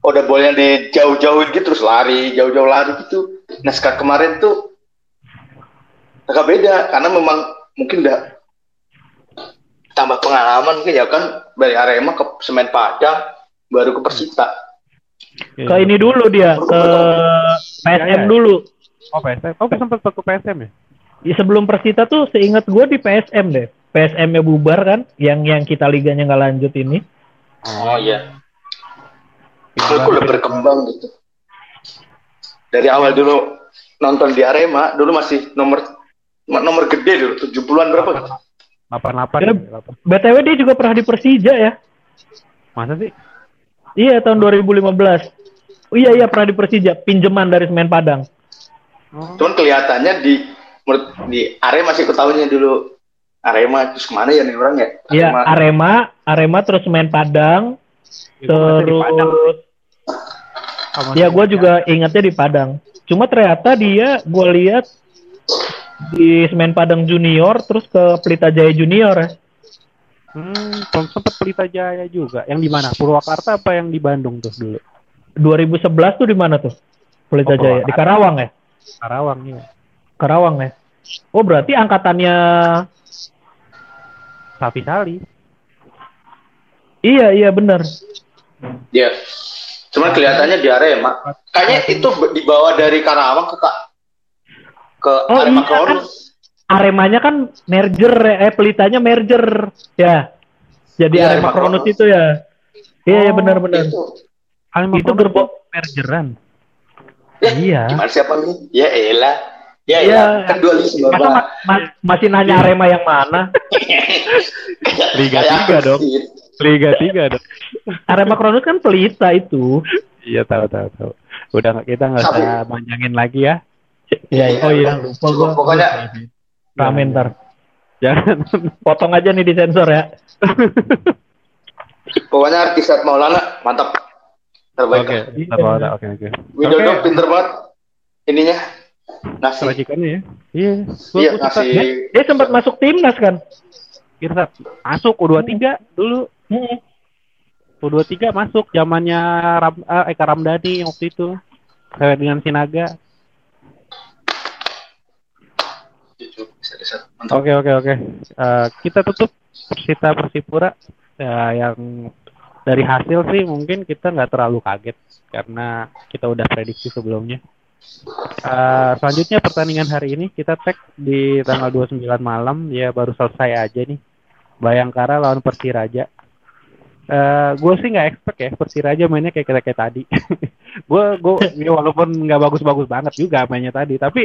udah bolanya di jauh-jauhin gitu terus lari jauh-jauh lari gitu nah sekarang kemarin tuh agak beda karena memang mungkin udah tambah pengalaman mungkin ya kan dari Arema ke Semen Padang baru ke Persita Iya. Ke ini dulu dia ke PSM Iya, iya. dulu. Oh PSM, oh sempat ke PSM ya? Di sebelum Persita tuh seingat gue di PSM deh. PSM-nya bubar kan, yang yang kita liganya nggak lanjut ini. oh iya Menurutku udah berkembang gitu dari awal dulu nonton di Arema dulu masih nomor nomor gede dulu 70-an berapa 88 Ya. ya, 8. BTW dia juga pernah di Persija ya. Masa sih? Iya tahun 2015. Oh, iya iya pernah di Persija, pinjaman dari Semen Padang. Oh. Cuman kelihatannya di di Arema sih ketahuinya dulu Arema terus ke mana ya nih orang ya? Iya Arema, Arema terus Semen Padang, masih Padang. terus Sama ya gue juga ingatnya di Padang. Cuma ternyata dia gue lihat di Semen Padang Junior terus ke Pelita Jaya Junior ya. Hmm, sempat Pelita Jaya juga. Yang di mana? Purwakarta apa yang di Bandung tuh dulu? 2011 tuh di mana tuh? Pelita Oh, Jaya di Karawang ya? Karawang ya. Karawang ya. Oh berarti angkatannya Sapi Sali. iya iya benar. Ya. Cuman kelihatannya di Arema. Kayaknya itu dibawa dari Karawang ke Kak ke Oh, Arema iya, Kronos. Aremanya kan merger eh pelitanya merger ya. Jadi Iya, Arema Kronos. itu ya. Iya iya Oh, benar-benar. Itu. Alma Itu Kronos gerbong mergeran. Ya, Iya. Gimana siapa nih? Ya elah. Ya Iya. Kan dualisme. Masa ma- ma- masih nanya Arema yang mana? Liga tiga dong. Liga 3 dong. Arema Kronos kan pelita itu. Iya tahu tahu tahu. Udah kita nggak usah manjangin lagi ya. Iya, iya. oh iya lupa gua. Pokoknya- Ramen ntar. Jangan. Potong aja nih di sensor ya. Pokoknya artis Ed Maulana mantap. Terbaik. Oke. Iya. Oke oke oke. Widodo Oke. pinter banget ininya. Ngasih. Racikannya ya. Iya. Iya, ngasih. Dia, dia sempat masuk timnas kan? Kira masuk U23 dulu. Hmm. U23 masuk zamannya Ram, eh, Eka Ramdhani waktu itu. Saya dengan Sinaga. Oke oke oke. Eh, kita tutup Persita Persipura Ya, yang dari hasil sih mungkin kita nggak terlalu kaget karena kita udah prediksi sebelumnya. Eh, selanjutnya pertandingan hari ini kita tag di tanggal 29 malam ya baru selesai aja nih. Bayangkara lawan Persiraja. Eh, gue sih nggak expect ya Persiraja mainnya kayak kayak, kayak tadi. gue gue ya walaupun nggak bagus-bagus banget juga mainnya tadi, tapi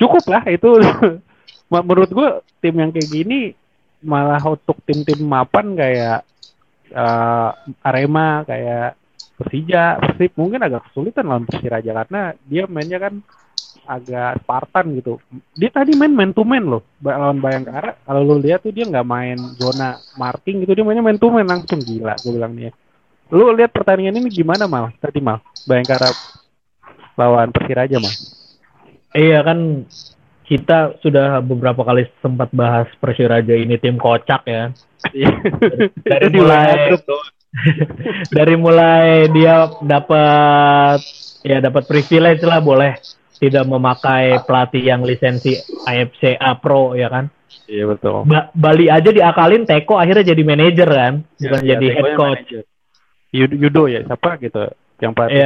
cukup lah itu. Menurut gue tim yang kayak gini malah untuk tim-tim mapan kayak eh, Arema kayak Persija, Persib mungkin agak kesulitan lawan Persiraja karena dia mainnya kan agak Spartan gitu. Dia tadi main man to man loh lawan Bayangkara. Kalau lu lihat tuh dia nggak main zona marking gitu, dia mainnya man to man langsung gila gue bilang nih. Lu lihat pertandingan ini gimana mal? Tadi mal Bayangkara lawan Persiraja mal. Iya kan kita sudah beberapa kali sempat bahas Persiraja ini tim kocak ya. Dari Itu di mulai dari mulai dia dapat ya dapat privilege lah boleh tidak memakai pelatih yang lisensi AFC A Pro ya kan. Iya betul. Ba- Bali aja diakalin Teko akhirnya jadi manajer kan, bukan Iya, jadi Teko head coach. Yudo, ya siapa gitu yang pelatih.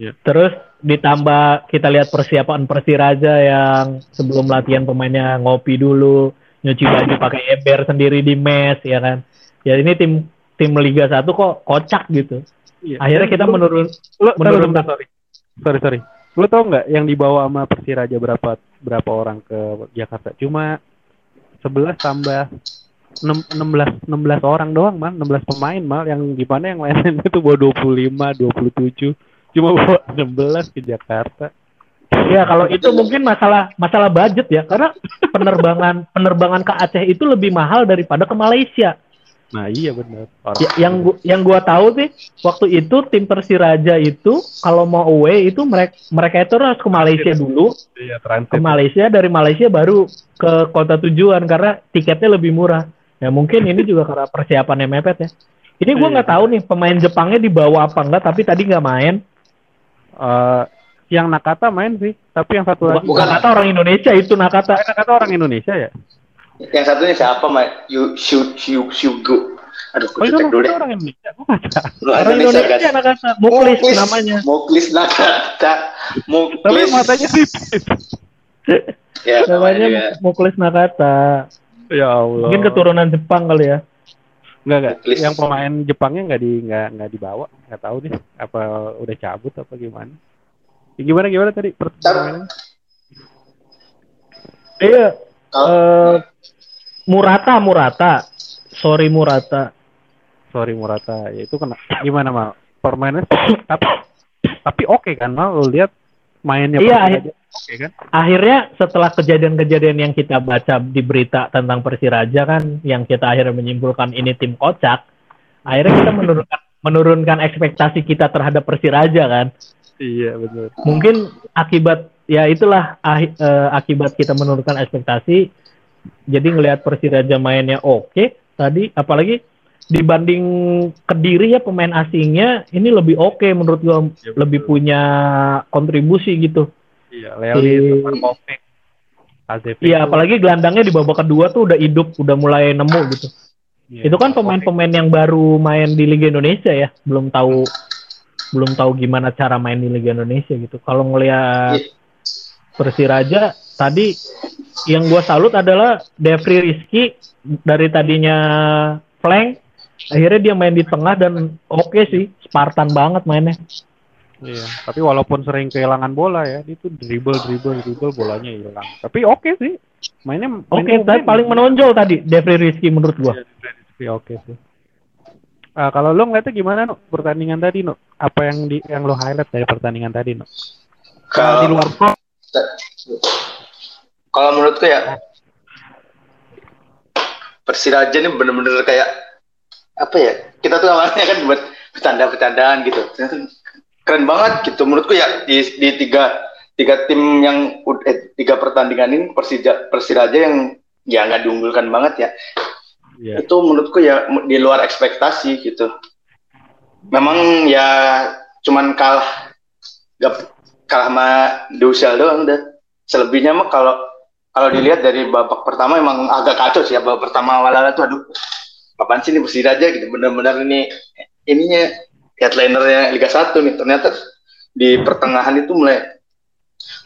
Iya. Terus ditambah kita lihat persiapan Persiraja yang sebelum latihan pemainnya ngopi dulu, nyuci baju pakai ember sendiri di mes ya kan. Ya ini tim tim Liga 1 kok kocak gitu. Iya. Akhirnya kita lu- menurun lu, menurun- menurun sorry. Sorry sorry. Lu tau nggak yang dibawa sama Persiraja berapa berapa orang ke Jakarta? Cuma 11 tambah 6, 16 16 orang doang mal 16 pemain mal yang gimana yang lain itu bawa 25 27 cuma bawa 16 ke Jakarta Ya kalau itu mungkin masalah masalah budget ya karena penerbangan penerbangan ke Aceh itu lebih mahal daripada ke Malaysia. nah iya benar orang Ya, yang gua, yang gua tahu sih waktu itu tim Persiraja itu kalau mau away itu mereka mereka itu harus ke Malaysia dulu, iya ke transit Malaysia dari Malaysia baru ke kota tujuan karena tiketnya lebih murah. Ya mungkin ini juga karena persiapannya mepet ya. Ini gua Iya. nggak tahu nih pemain Jepangnya dibawa apa enggak tapi tadi nggak main. Eh, yang Nakata main sih tapi yang satu lagi Bukan. Nakata orang Indonesia itu Nakata. Eh, Nakata orang Indonesia ya Yang satunya siapa, Mak? Yu Shu Shu Shugo. Aduh, oh itu cek dulu deh. orang Indonesia. Lu Orang Indonesia, Indonesia guys. Nakata. Muklis namanya. Muklis Nakata. tapi Muklis. matanya tipis Ya, namanya Namanya juga. Muklis Nakata. ya Allah Mungkin keturunan Jepang kali ya. Enggak enggak. Yang pemain Jepangnya enggak di enggak enggak dibawa. Enggak tahu nih apa udah cabut apa gimana. Ya, gimana gimana tadi pertandingan? Iya. Eh, Murata, Murata. Sorry Murata. Sorry Murata. Ya itu kena gimana mal? Permainnya tapi tapi oke kan mal lu lihat mainnya Iya, akhir- oke kan? Akhirnya setelah kejadian-kejadian yang kita baca di berita tentang Persiraja kan, yang kita akhirnya menyimpulkan ini tim kocak, akhirnya kita menurunkan menurunkan ekspektasi kita terhadap Persiraja kan. Iya betul. Mungkin akibat ya itulah ahi- eh, akibat kita menurunkan ekspektasi. Jadi ngelihat Persiraja mainnya oke tadi, apalagi dibanding Kediri ya pemain asingnya ini lebih oke menurut gua Ya, lebih betul. punya kontribusi gitu. Iya, Leoli, Si-. Iya, apalagi gelandangnya di babak kedua tuh udah hidup, udah mulai nemu gitu. Iya, Itu kan Markovic. pemain-pemain yang baru main di Liga Indonesia ya, belum tahu belum tahu gimana cara main di Liga Indonesia gitu. Kalau ngelihat Iya. Persiraja tadi yang gua salut adalah Devri Rizky dari tadinya flank akhirnya dia main di tengah dan oke sih, Spartan banget mainnya. Iya, tapi walaupun sering kehilangan bola ya, dia tuh dribble, dribble, dribble, bolanya hilang. Tapi oke sih, mainnya. Oke, mainnya tapi paling menonjol tadi Devri Rizky menurut gua. Iya, oke sih. Ah, kalau lo ngeliatnya gimana, nu pertandingan tadi, nu Apa yang di yang lo highlight dari pertandingan tadi, nu Kalau di luar kalau menurutku ya Persiraja ini bener-bener kayak apa ya? Kita tuh awalnya kan buat bercanda-bercandaan gitu. Keren banget gitu menurutku ya di, di tiga tiga tim yang eh, tiga pertandingan ini Persija Persiraja yang ya nggak diunggulkan banget ya. Iya. Itu menurutku ya di luar ekspektasi gitu. Memang ya cuman kalah gak kalah sama Dusel doang deh. Selebihnya mah kalau kalau dilihat dari babak pertama emang agak kacau sih ya babak pertama awal-awal tuh aduh apaan sih ini Persiraja gitu. Bener-bener ini ininya headlinernya Liga 1 nih. Ternyata di pertengahan itu mulai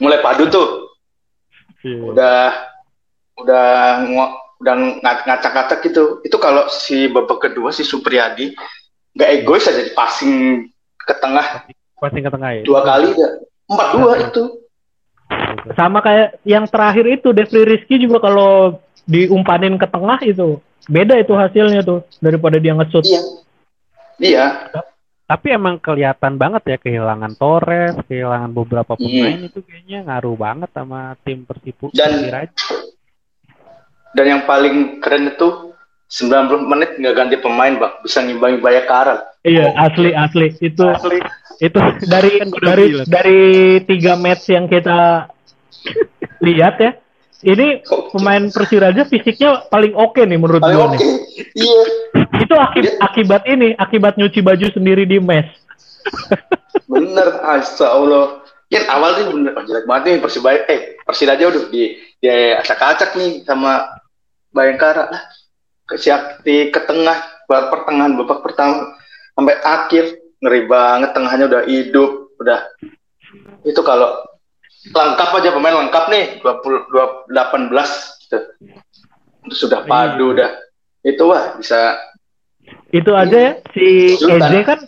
mulai padu tuh. Iya. udah udah udah ng- ngacak-ngacak gitu. Itu kalau si babak kedua si Supriyadi nggak egois aja di passing ke tengah. Passing ke tengah ya. dua kali ya empat dua itu. Sama kayak yang terakhir itu Devri Rizky juga kalau diumpanin ke tengah itu. Beda itu hasilnya tuh daripada dia nge-shoot. iya. Iya. Tapi emang kelihatan banget ya kehilangan Torres, kehilangan beberapa pemain itu kayaknya ngaruh banget sama tim Persipu. Dan- dan yang paling keren itu 90 menit nggak ganti pemain bang. Bisa ngimbangi Bayangkara Iya, asli asli. Itu Asli, itu dari dari dari tiga match yang kita lihat ya. Ini pemain Persiraja fisiknya paling oke nih menurut gua oke nih. iya. Itu akib- akibat ini, akibat nyuci baju sendiri di mes. bener Asya Allah kan awal sih bener oh, jelek banget nih Persibaya eh Persiraja udah di di acak-acak nih sama Bayangkara lah. Ke Siakti ke tengah buat pertengahan babak pertama sampai akhir. Ngeri banget tengahnya udah hidup udah. Itu kalau lengkap aja pemain lengkap nih. 20 dua- 18 gitu. Itu sudah padu udah itu wah bisa. Itu aja ya si Sultan. EJ kan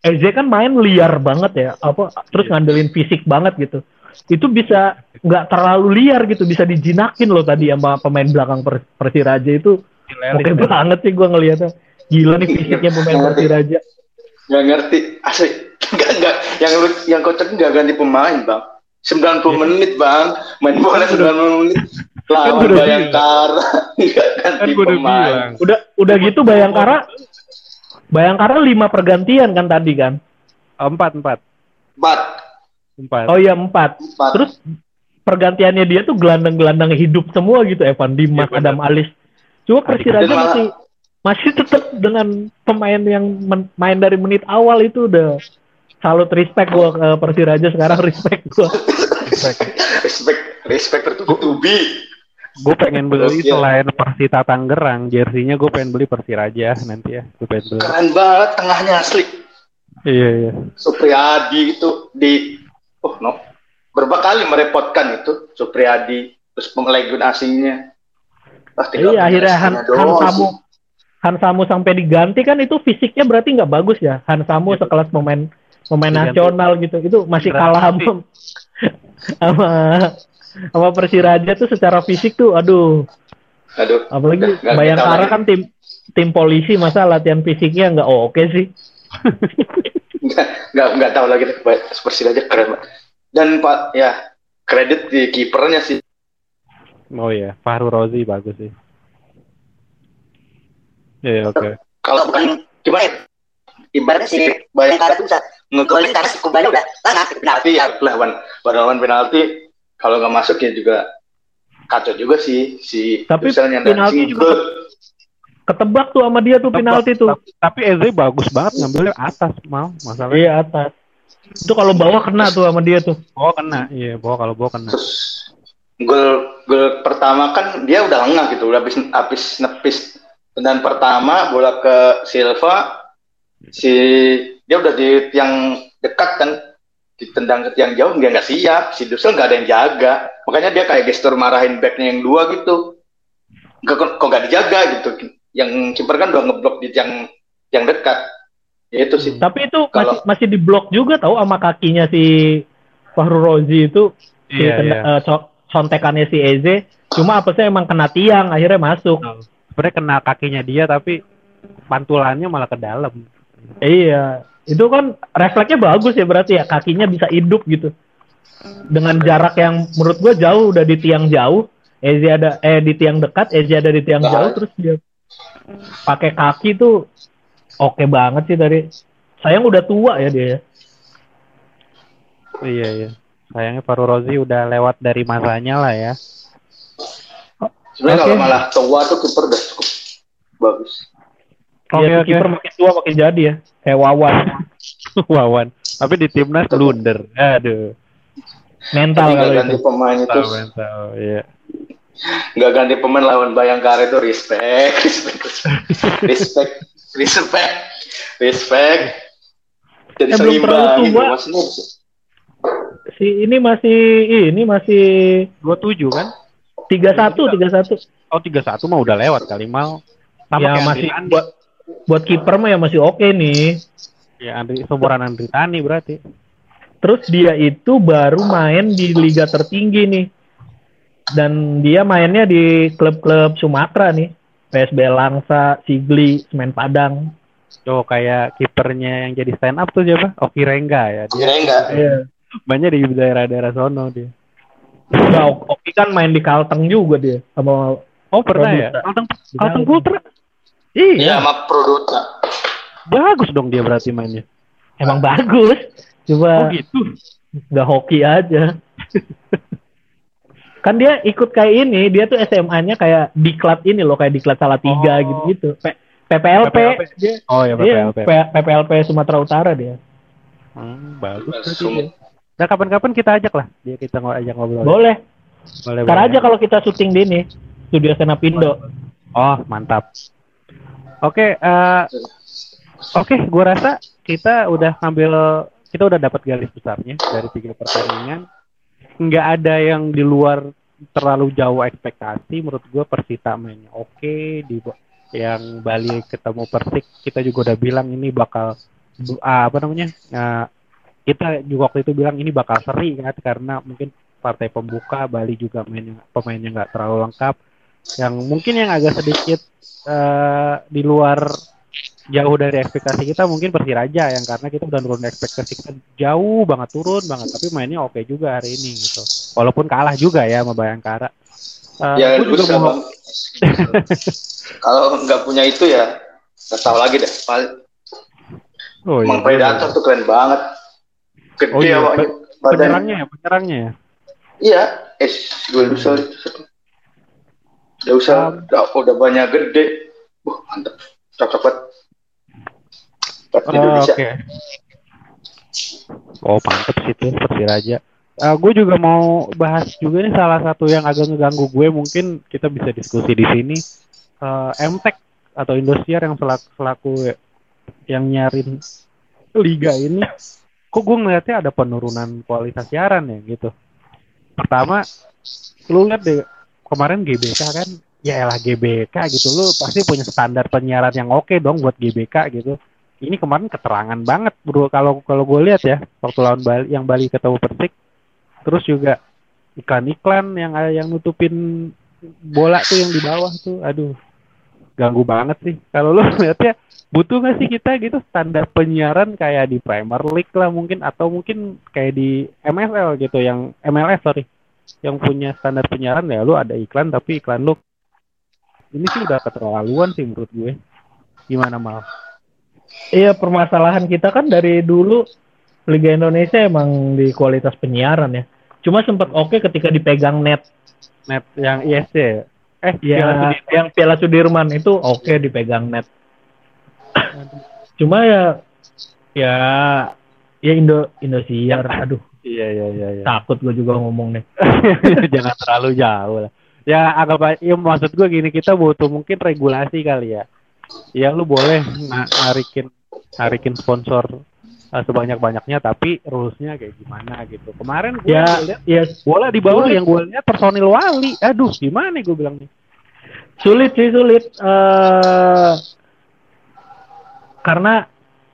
EJ kan main liar banget ya, apa terus ngandelin fisik banget gitu. Itu bisa nggak terlalu liar gitu, bisa dijinakin loh tadi sama pemain belakang Per- Persiraja itu. Oke banget sih gua ngeliatnya. Gila nih fisiknya pemain Persiraja. nggak ngerti. Asli nggak nggak. Yang yang kocak nggak ganti pemain bang 90 menit bang. Main bola 90 menit. Lawan udah Bayangkara. Nggak Kan ganti gue udah pemain. bilang. Udah udah gitu Bayangkara Bayangkara lima pergantian kan tadi kan. Oh, empat, empat, empat. Empat. Oh iya empat. empat. Terus pergantiannya dia tuh gelandang-gelandang hidup semua gitu Evan. Dimas, Iya, benar. Adam Alis. Cuma Persiraja masih masih tetap dengan pemain yang men- main dari menit awal itu udah salut respect gua ke Persiraja sekarang respect gua. respect respect tertutupi Gue pengen beli selain Persita Tangerang, jersinya gue pengen beli Persiraja nanti ya. Gue pengen beli. keren banget tengahnya asli Iya, iya. Supriyadi itu di oh no berapa kali merepotkan itu Supriyadi terus penglegun asingnya ah, Iya akhirnya Han, Han. Samu Han Samu sampai diganti kan itu fisiknya berarti nggak bagus ya. Han Samu Iya. sekelas pemain pemain Diganti. nasional gitu. Itu masih Berarti. kalah sama sama sama Persiraja tuh secara fisik tuh aduh aduh apalagi Bayangkara kan tim tim polisi masa latihan fisiknya nggak oke sih. nggak nggak tahu lagi Persiraja keren banget dan pak ya kredit di kipernya sih Oh iya, Fahru Rozi bagus sih. Iya, oke. kalau bukan gimana ya? ibaratnya sih Bayangkara tuh bisa ngegolin karena si Kubana udah lana penalti ya lawan lawan penalti kalau nggak masuk ya juga kacau juga sih si Tapi yang penalti dancing juga ketebak tuh sama dia tuh penalti tuh. Tapi, Eze bagus banget ngambilnya atas mau masalahnya. Iya atas. Itu kalau bawah kena tuh sama dia tuh. Bawah kena, iya bawah kalau bawah kena. Terus gol gol pertama kan dia udah lengah gitu, udah habis habis nepis tendangan pertama bola ke Silva si dia udah di tiang dekat kan ditendang ke tiang jauh dia nggak siap si Dusel nggak ada yang jaga makanya dia kayak gestur marahin backnya yang dua gitu nggak kok nggak dijaga gitu yang kiper kan udah ngeblok di tiang tiang dekat ya itu sih Tapi itu Kalau- masih masih diblok juga tahu sama kakinya si Fahru Rozi itu si Iya, tenda- iya. eh, co- contekannya si Eze. Cuma apa sih emang kena tiang akhirnya masuk. Sebenarnya kena kakinya dia tapi pantulannya malah ke dalam. Iya. Itu kan refleksnya bagus ya berarti ya kakinya bisa hidup gitu. Dengan jarak yang menurut gua jauh udah di tiang jauh, Eze ada eh di tiang dekat, Eze ada di tiang Nah. jauh terus dia pakai kaki tuh oke banget sih dari sayang udah tua ya dia. ya. Iya iya. Sayangnya Faru Rozi udah lewat dari masanya lah ya. sebenarnya Oke. kalau malah tua tuh kiper udah cukup bagus Oke Iya, oke. kiper makin tua makin jadi ya. Kayak Wawan. Wawan. Tapi di timnas blunder. Aduh. Mental kalau ganti itu. pemain itu Tahu mental. Iya. nggak ganti pemain lawan Bayangkara itu respect respect respect respect respect jadi Eh, belum terlalu seimbang gitu tua. maksudnya Si ini masih ini masih 27 kan? 31 31. Oh 31 mah udah lewat kali mal. Sama ya masih buat buat kiper mah ya masih oke nih. Ya Andri seumuran Andri Tani berarti. Terus dia itu baru main di liga tertinggi nih. Dan dia mainnya di klub-klub Sumatera nih. PSB Langsa, Sigli, Semen Padang. Oh kayak kipernya yang jadi stand up tuh siapa? Oki Rengga ya. Dia kira enggak Iya. banyak di daerah-daerah sono dia. Nah, Oki kan main di Kalteng juga dia sama Oh pernah ya? Kalteng Kalteng. Putra. Iya Iya. sama Produta Bagus dong dia berarti mainnya. emang bagus. Oh Coba gitu. nggak hoki aja. kan dia ikut kayak ini, dia tuh SMA-nya kayak diklat ini loh, kayak diklat salah tiga Oh. gitu-gitu. P- PPLP, PPLP. dia, Oh ya iya, PPLP. P- PPLP Sumatera Utara dia. Hmm, bagus dia. Nah kapan-kapan kita ajak lah dia kita mau ajak ngobrol. Boleh. Boleh. Ntar boleh. aja kalau kita syuting di ini, studio Senapindo. Oh mantap. Oke, eh, oke, gua rasa kita udah ngambil, kita udah dapat garis besarnya dari tiga pertandingan. Nggak ada yang di luar terlalu jauh ekspektasi. Menurut gua Persita mainnya oke. Di yang Bali ketemu Persik, kita juga udah bilang ini bakal ah, apa namanya? eh, kita juga waktu itu bilang ini bakal seri kan karena mungkin partai pembuka Bali juga mainnya pemainnya nggak terlalu lengkap yang mungkin yang agak sedikit eh, di luar jauh dari ekspektasi kita mungkin Persiraja yang karena kita udah turun ekspektasi kita jauh banget turun banget tapi mainnya oke juga hari ini gitu. Walaupun kalah juga ya sama Bayangkara. Eh, ya juga bisa. mau kalau nggak punya itu ya nggak tahu lagi deh. Paling oh, Emang iya, Predator tuh keren banget. Gede Oh, iya. badan penyerangnya ya penyerangnya ya? Iya eh gue lusa udah usah Um, udah, udah banyak gede wah mantep cocok banget buat Oh, Indonesia Oke. Oh, mantep sih tuh Persiraja. gue juga mau bahas juga nih salah satu yang agak ngeganggu gue mungkin kita bisa diskusi di sini. Eh MTEK atau Indosiar yang selaku, selaku yang nyarin liga ini, kok gue ngeliatnya ada penurunan kualitas siaran ya gitu. Pertama, lu lihat deh kemarin GBK kan, ya elah GBK gitu, lu pasti punya standar penyiaran yang oke dong buat GBK gitu. Ini kemarin keterangan banget bro. Kalau kalau gue lihat ya waktu lawan Bali yang Bali ketemu Persik terus juga iklan-iklan yang yang nutupin bola tuh yang di bawah tuh aduh ganggu banget sih. Kalau lo lihatnya butuh nggak sih kita gitu standar penyiaran kayak di Premier League lah mungkin atau mungkin kayak di MSL gitu yang MLS sorry yang punya standar penyiaran ya lu ada iklan tapi iklan lu ini sih udah keterlaluan sih menurut gue gimana mal Iya permasalahan kita kan dari dulu Liga Indonesia emang di kualitas penyiaran ya. Cuma sempat oke ketika dipegang net. net yang ISC ya? Eh, Ya, Piala Sudirman. yang Piala Sudirman itu oke dipegang net. Cuma ya ya ya Indo Indosiar, aduh Iya, iya, iya, iya. takut gue juga ngomong nih. Jangan terlalu jauh lah. Ya aja, ya maksud gue gini kita butuh mungkin regulasi kali ya. Ya lu boleh na- narikin narikin sponsor uh, sebanyak-banyaknya tapi rulesnya kayak gimana gitu. Kemarin gue Ya, lihat ya bola di bawah Sulit. yang gue lihat personil wali. Aduh, gimana gue bilang nih? sulit sih sulit. eh karena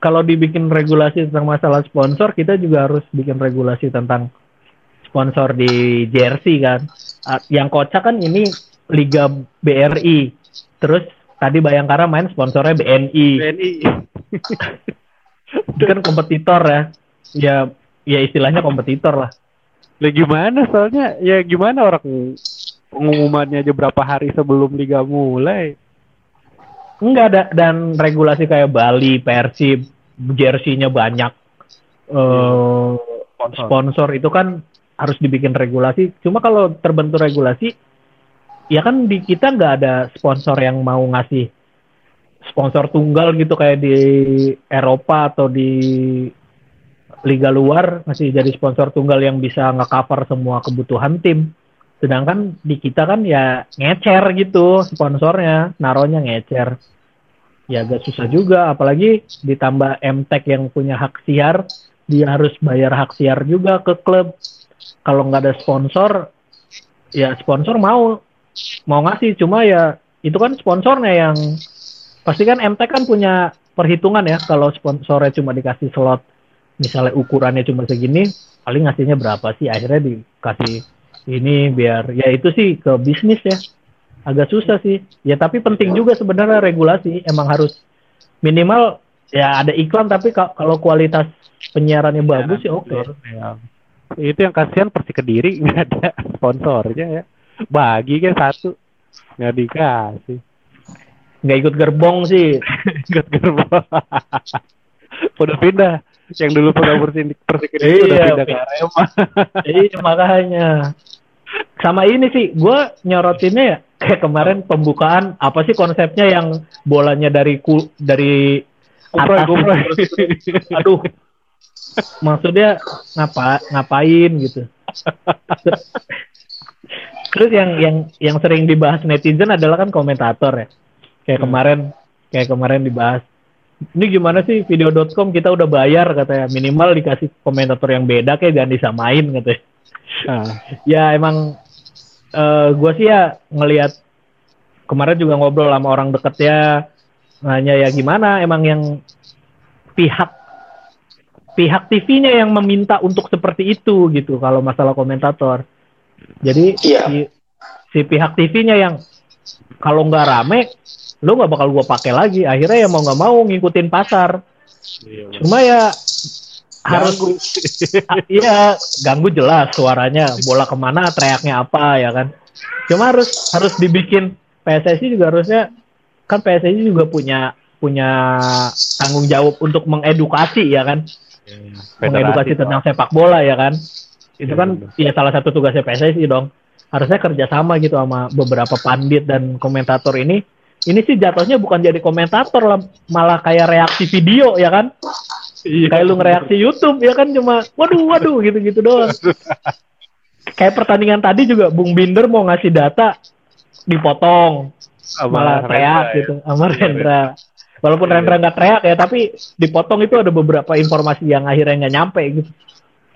kalau dibikin regulasi tentang masalah sponsor, kita juga harus bikin regulasi tentang sponsor di jersey kan. Ah, Yang kocak kan ini Liga BRI. Terus tadi Bayangkara main sponsornya BNI. BNI. Itu kan kompetitor ya. Ya ya istilahnya kompetitor lah. Lah gimana soalnya ya gimana orang pengumumannya aja berapa hari sebelum liga mulai. Enggak ada dan regulasi kayak Bali, Persib, jersey-nya banyak. eh sponsor itu kan harus dibikin regulasi. Cuma kalau terbentuk regulasi, ya kan di kita nggak ada sponsor yang mau ngasih sponsor tunggal gitu kayak di Eropa atau di liga luar masih jadi sponsor tunggal yang bisa nge-cover semua kebutuhan tim. Sedangkan di kita kan ya ngecer gitu sponsornya, naronya ngecer. Ya agak susah juga, apalagi ditambah MTech yang punya hak siar, dia harus bayar hak siar juga ke klub. Kalau nggak ada sponsor, ya sponsor mau mau ngasih, cuma ya itu kan sponsornya yang pasti kan MTech kan punya perhitungan ya kalau sponsornya cuma dikasih slot misalnya ukurannya cuma segini paling ngasihnya berapa sih? Akhirnya dikasih ini biar ya itu sih ke bisnis ya agak susah sih ya tapi penting juga sebenarnya regulasi emang harus minimal ya ada iklan tapi ka- kalau kualitas penyiarannya bagus ya oke Ya. Itu yang kasihan Persi Kediri nggak ada sponsornya ya. Bagi kan satu nggak dikasih. nggak ikut gerbong sih Ikut gerbong. udah pindah. Yang dulu pernah Persi Persi Kediri udah Iya, pindah ke Arema. iya makanya sama ini sih gue nyorotinnya ya kayak kemarin pembukaan apa sih konsepnya yang bolanya dari ku, dari Kuproy, atas? kuproy. aduh. Maksudnya ngapa ngapain gitu? Terus yang yang yang sering dibahas netizen adalah kan komentator ya. Kayak Hmm. kemarin kayak kemarin dibahas. Ini gimana sih video.com kita udah bayar katanya. Minimal dikasih komentator yang beda kayak jangan disamain katanya. Nah, ya emang eh gue sih ya ngelihat kemarin juga ngobrol sama orang deket ya nanya ya gimana? Emang yang pihak pihak TV-nya yang meminta untuk seperti itu gitu kalau masalah komentator. Jadi Iya. si, si pihak TV-nya yang kalau nggak rame lu nggak bakal gua pakai lagi. Akhirnya ya mau nggak mau ngikutin pasar. Cuma ya harus Ah, iya ganggu jelas suaranya bola ke mana teriaknya apa ya kan. Cuma harus harus dibikin. PSSI juga harusnya kan PSSI juga punya punya tanggung jawab untuk mengedukasi ya kan. Mengedukasi Federasi tentang sepak bola ya kan. Itu Iya, kan bener. ya salah satu tugasnya PSSI dong. Harusnya kerjasama gitu sama beberapa pandit dan komentator ini. Ini sih jatuhnya bukan jadi komentator lah malah kayak reaksi video ya kan Iya. kayak lu ngereaksi YouTube ya kan cuma waduh waduh gitu-gitu doang. kayak pertandingan tadi juga Bung Binder mau ngasih data dipotong Sama malah Rendra teriak ya. gitu sama Iya, Rendra. Walaupun Iya. Rendra nggak teriak ya tapi dipotong itu ada beberapa informasi yang akhirnya nggak nyampe gitu.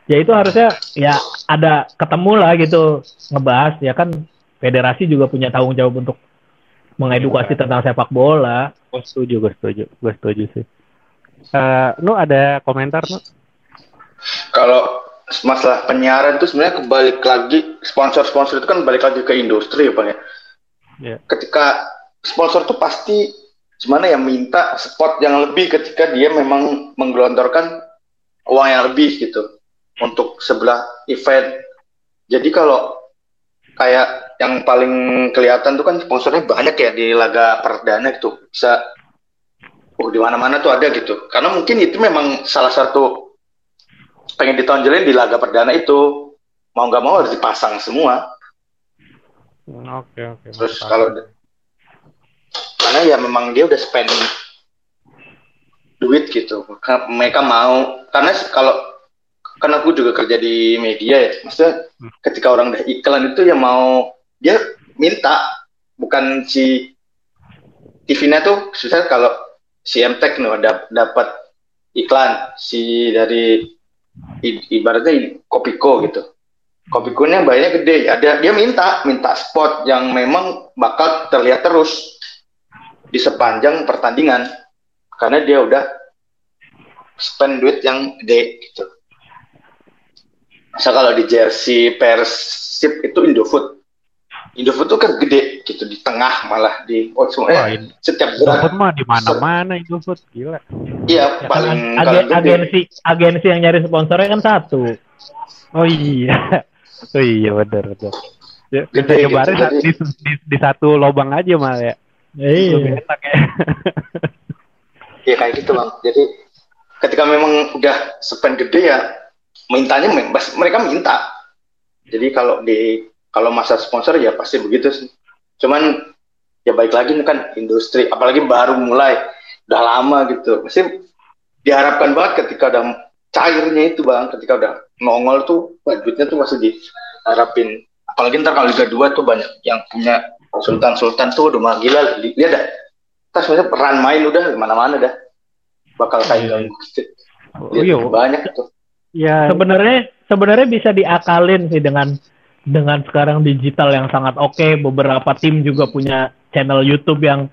Ya itu harusnya ya ada ketemu lah gitu ngebahas ya kan federasi juga punya tanggung jawab untuk mengedukasi Iya. tentang sepak bola. Gue setuju, gue setuju, gue setuju sih. Eh, nu ada komentar nu? Kalau masalah penyiaran itu sebenarnya kebalik lagi sponsor-sponsor itu kan balik lagi ke industri ya bang ya. Iya. Ketika sponsor tuh pasti gimana ya minta spot yang lebih ketika dia memang menggelontorkan uang yang lebih gitu untuk sebelah event. Jadi kalau kayak yang paling kelihatan tuh kan sponsornya banyak ya di laga perdana itu bisa oh di mana-mana tuh ada gitu. Karena mungkin itu memang salah satu pengen ditonjolin di laga perdana itu mau nggak mau harus dipasang semua Hmm, Oke oke. Terus mantap. kalau karena ya memang dia udah spend duit gitu. Mereka mau karena kalau kan aku juga kerja di media ya. Maksudnya Hmm. ketika orang udah iklan itu ya mau dia minta bukan si TV-nya tuh susah kalau si MTech nih dap- dapat iklan si dari i- ibaratnya ini, Kopiko gitu. Kopikonya bayarnya gede, ada dia minta minta spot yang memang bakal terlihat terus di sepanjang pertandingan karena dia udah spend duit yang gede gitu. Masa kalau di jersey Persib itu Indofood. Indofood tuh kan gede gitu di tengah malah di oh, Wah, semuanya ini setiap Indofood gerak. mah di mana-mana Indofood gila. Iya, Ya kan, paling ag- kalau gede. agensi agensi yang nyari sponsornya kan satu. Oh iya. Oh iya benar benar. Ya, Gede nyebarin gitu, jadi- di, di, di satu lubang aja malah ya. Lebih Iya. enak ya. Iya kayak gitu bang. Jadi ketika memang udah spend gede ya mintanya mereka minta. Jadi kalau di kalau masa sponsor ya pasti begitu sih. Cuman ya baik lagi ini kan industri apalagi baru mulai udah lama gitu. Pasti diharapkan banget ketika udah cairnya itu bang, ketika udah nongol tuh wah, duitnya tuh masih diharapin. Apalagi ntar kalau Liga 2 tuh banyak yang punya sultan-sultan tuh udah mah gila. Li- Lihat dah. Kita sebenarnya peran main udah di mana-mana dah. Bakal kayak gitu. Oh Lihat iya. banyak tuh. Ya, Sebenarnya sebenarnya bisa diakalin sih dengan dengan sekarang digital yang sangat oke. Beberapa tim juga punya channel YouTube yang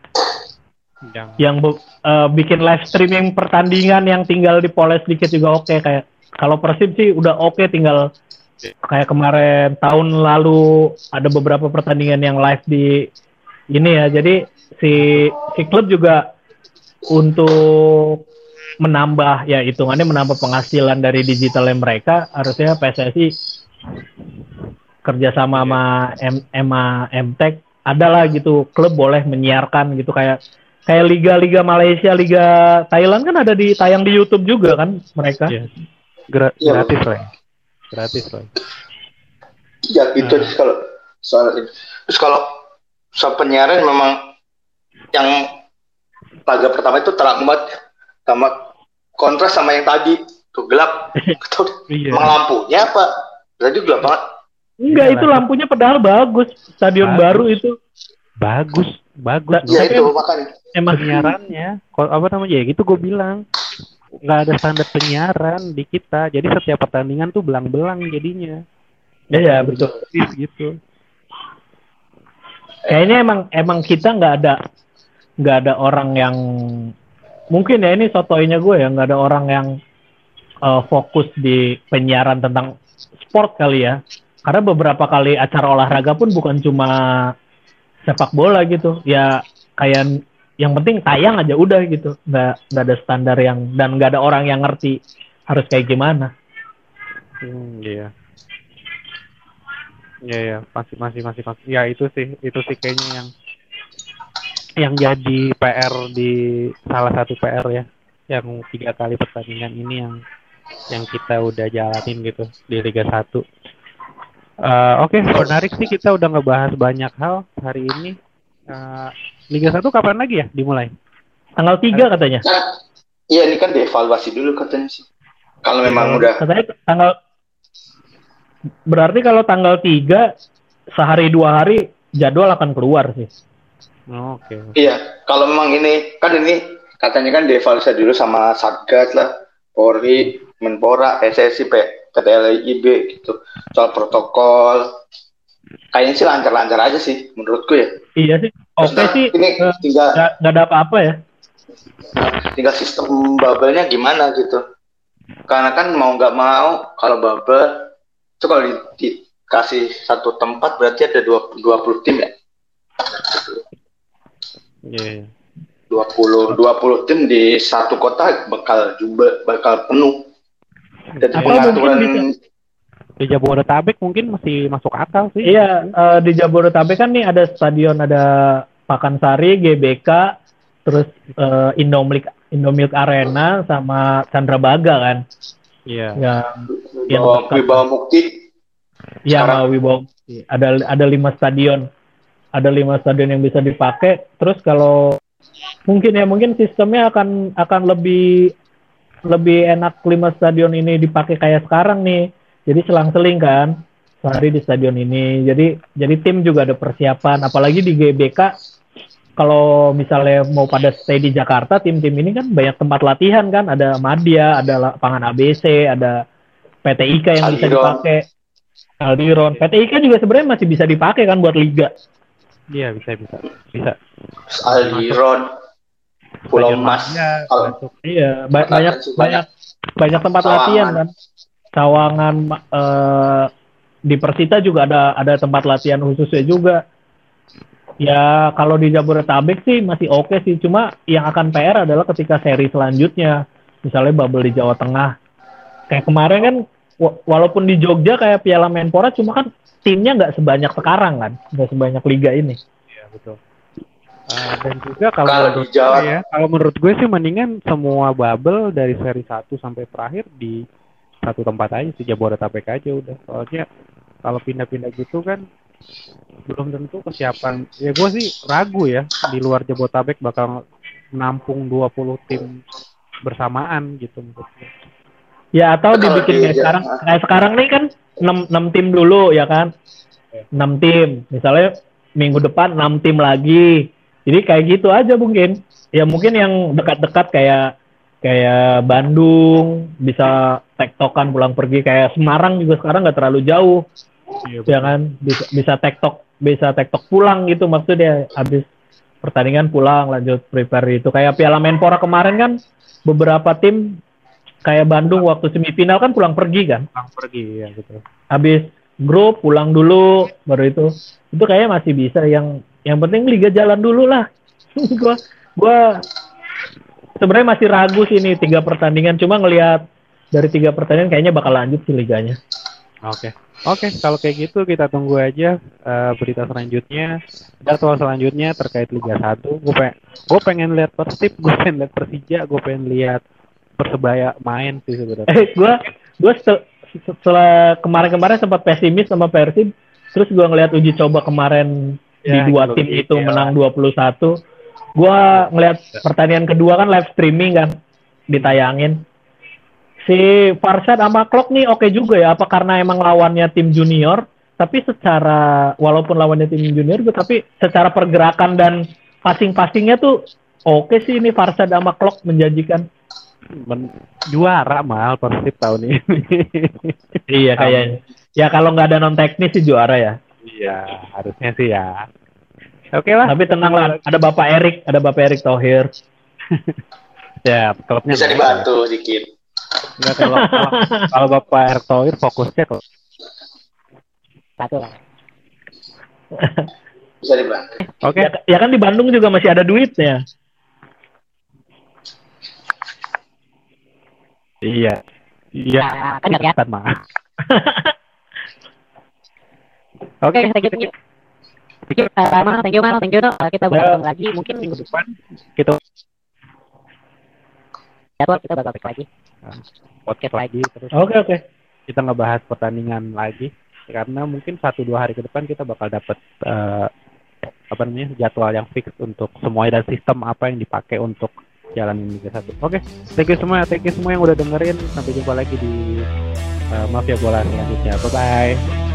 yang yang be- eh, bikin live streaming pertandingan yang tinggal dipoles dikit juga oke kayak kalau Persib sih udah oke tinggal kayak kemarin tahun lalu ada beberapa pertandingan yang live di ini ya jadi si si klub juga untuk menambah ya hitungannya menambah penghasilan dari digitalnya mereka harusnya PSSI kerjasama sama M, MA MTech adalah gitu klub boleh menyiarkan gitu kayak kayak liga-liga Malaysia, liga Thailand kan ada di tayang di YouTube juga kan mereka. Iya. gra- Iya, gratis lah. Gratis lah. Ya itu Nah. kalau soal ini. Terus kalau soal penyiaran memang yang laga pertama itu terang banget ya. sama kontras sama yang tadi tuh gelap. Iya. Emang lampunya apa? Tadi gelap banget. Enggak, Iya itu lampunya padahal bagus. Stadion Bagus. baru itu Bagus, bagus. Ya Tapi- itu makanya. emang penyiarannya kok apa namanya ya gitu gue bilang nggak ada standar penyiaran di kita jadi setiap pertandingan tuh belang-belang jadinya Iya, betul. Persis gitu Kayaknya emang emang kita nggak ada nggak ada orang yang mungkin ya ini sotoinya gue ya nggak ada orang yang eh, fokus di penyiaran tentang sport kali ya. Karena beberapa kali acara olahraga pun bukan cuma sepak bola gitu. Ya kayak yang penting tayang aja udah gitu. Nggak nggak ada standar yang dan nggak ada orang yang ngerti harus kayak gimana. hmm, iya Iya ya masih masih masih masih ya itu sih itu sih kayaknya yang yang jadi PR di salah satu PR ya yang tiga kali pertandingan ini yang yang kita udah jalanin gitu di Liga 1 Eh, Oke menarik sih kita udah ngebahas banyak hal hari ini Eh, Liga 1 kapan lagi ya dimulai Tanggal 3 katanya. Nah, iya ini kan dievaluasi dulu katanya sih. Kalau memang udah Katanya tanggal berarti kalau tanggal 3 sehari dua hari jadwal akan keluar sih. Oh, Oke Iya, kalau memang ini kan ini katanya kan dievaluasi dulu sama Satgas lah, Polri, Menpora, PSSI, P, PT LIB gitu. Soal protokol. Kayaknya sih lancar-lancar aja sih menurutku ya. Iya sih. Oke Terus sih Ini eh, tinggal nggak ada apa-apa ya. tinggal sistem bubble-nya gimana gitu. Karena kan mau nggak mau kalau bubble itu kalau di- dikasih satu tempat berarti ada dua 20 tim ya. Iya iya. 20 20 tim di satu kota bakal juga bakal penuh. Jadi Atau pengaturan mungkin di Jabodetabek mungkin masih masuk akal sih Iya eh, di Jabodetabek kan nih ada stadion ada Pakansari, GBK, terus eh, Indomilk Indomilk Arena sama Chandrabaga kan. iya Yang yang Wibawa, dekat. Wibawa Mukti Iya Wibawa. Ada ada lima stadion. ada lima stadion yang bisa dipakai. Terus kalau mungkin ya mungkin sistemnya akan akan lebih lebih enak lima stadion ini dipakai kayak sekarang nih. Jadi selang-seling kan sehari di stadion ini. Jadi jadi tim juga ada persiapan. Apalagi di GBK kalau misalnya mau pada stay di Jakarta, tim-tim ini kan banyak tempat latihan kan. Ada Madia, ada lapangan ABC, ada PT IKA yang bisa Aldiron. dipakai. Aldiron. PT IKA juga sebenarnya masih bisa dipakai kan buat liga. Iya bisa bisa bisa. Aldiron, Pulau Mas. Iya, masuk. Iya, ba- banyak sih banyak banyak tempat Sawangan. latihan kan. Sawangan eh, di Persita juga ada ada tempat latihan khususnya juga. Ya kalau di Jabodetabek sih masih oke sih, cuma yang akan PR adalah ketika seri selanjutnya, misalnya bubble di Jawa Tengah. Kayak kemarin kan, wa- walaupun di Jogja kayak Piala Menpora, cuma kan timnya nggak sebanyak sekarang kan, nggak sebanyak liga ini. Iya betul. Ah, dan juga kalau Kalau menurut di Jawa- gue ya, kalau menurut gue sih mendingan semua bubble dari seri 1 sampai terakhir di satu tempat aja sih Jabodetabek aja udah. Soalnya kalau pindah-pindah gitu kan belum tentu kesiapan. Ya gue sih ragu ya di luar Jabodetabek bakal menampung 20 tim bersamaan gitu menurut gue. Ya atau Kalau dibikin di- kayak sekarang kayak sekarang nih kan 6, 6 tim dulu ya kan. 6 tim. Misalnya minggu depan 6 tim lagi. Jadi kayak gitu aja mungkin. Ya mungkin yang dekat-dekat kayak kayak Bandung bisa tektokan pulang pergi kayak Semarang juga sekarang nggak terlalu jauh. Iya ya kan? Bisa bisa tektok bisa tektok pulang gitu maksudnya. Habis pertandingan pulang lanjut prepare itu. Kayak Piala Menpora kemarin kan beberapa tim kayak Bandung waktu semifinal kan pulang pergi kan? Pulang pergi ya gitu. habis grup pulang dulu baru itu. Itu kayaknya masih bisa yang yang penting liga jalan dulu lah gua gua sebenarnya masih ragu sih ini tiga pertandingan cuma ngelihat dari tiga pertandingan kayaknya bakal lanjut sih liganya Oke. Oke, kalau kayak gitu kita tunggu aja eh, berita selanjutnya. Jadwal selanjutnya terkait Liga 1. Gue pengen, gue pengen lihat Persib, gue pengen lihat Persija, gue pengen lihat Persebaya main sih sebenarnya. eh gua gua setel- setelah kemarin-kemarin sempat pesimis sama Persib terus gua ngelihat uji coba kemarin di Ya, dua gitu, tim itu ya. menang 21 gua ngelihat pertandingan kedua kan live streaming kan ditayangin si Farshad sama Klok nih oke juga ya apa karena emang lawannya tim junior tapi secara walaupun lawannya tim junior juga tapi secara pergerakan dan passing-passingnya tuh oke sih ini Farshad sama Klok menjanjikan Men- juara mal Persib tahun ini. Iya kayaknya. Ya kalau nggak ada non teknis sih juara ya. Iya, harusnya sih ya. Oke lah. Tapi tenang lah, ada Bapak Erik, ada Bapak Erik Thohir. Ya, klubnya Bisa dibantu sedikit. Enggak kalau kalau, kalau Bapak Erick Thohir fokusnya ke satu lah. Bisa dibantu. Oke. Ya, ya kan di Bandung juga masih ada duitnya. Iya. Iya. Nah, kan. Kan mah. Oke, Oke, thank you, thank you. Thank you, uh, Mal, thank you, Mal, thank you, no. Uh, kita Ya. bertemu lagi, mungkin minggu depan. kita Jadwal kita bakal lagi. podcast lagi terus Oke oke. kita ngebahas pertandingan lagi karena mungkin satu dua hari ke depan kita bakal dapat eh, apa namanya jadwal yang fix untuk semuanya dan sistem apa yang dipakai untuk jalan Liga satu. Oke, thank you semua, thank you semua yang udah dengerin. Sampai jumpa lagi di eh, Mafia Bola selanjutnya. Bye bye.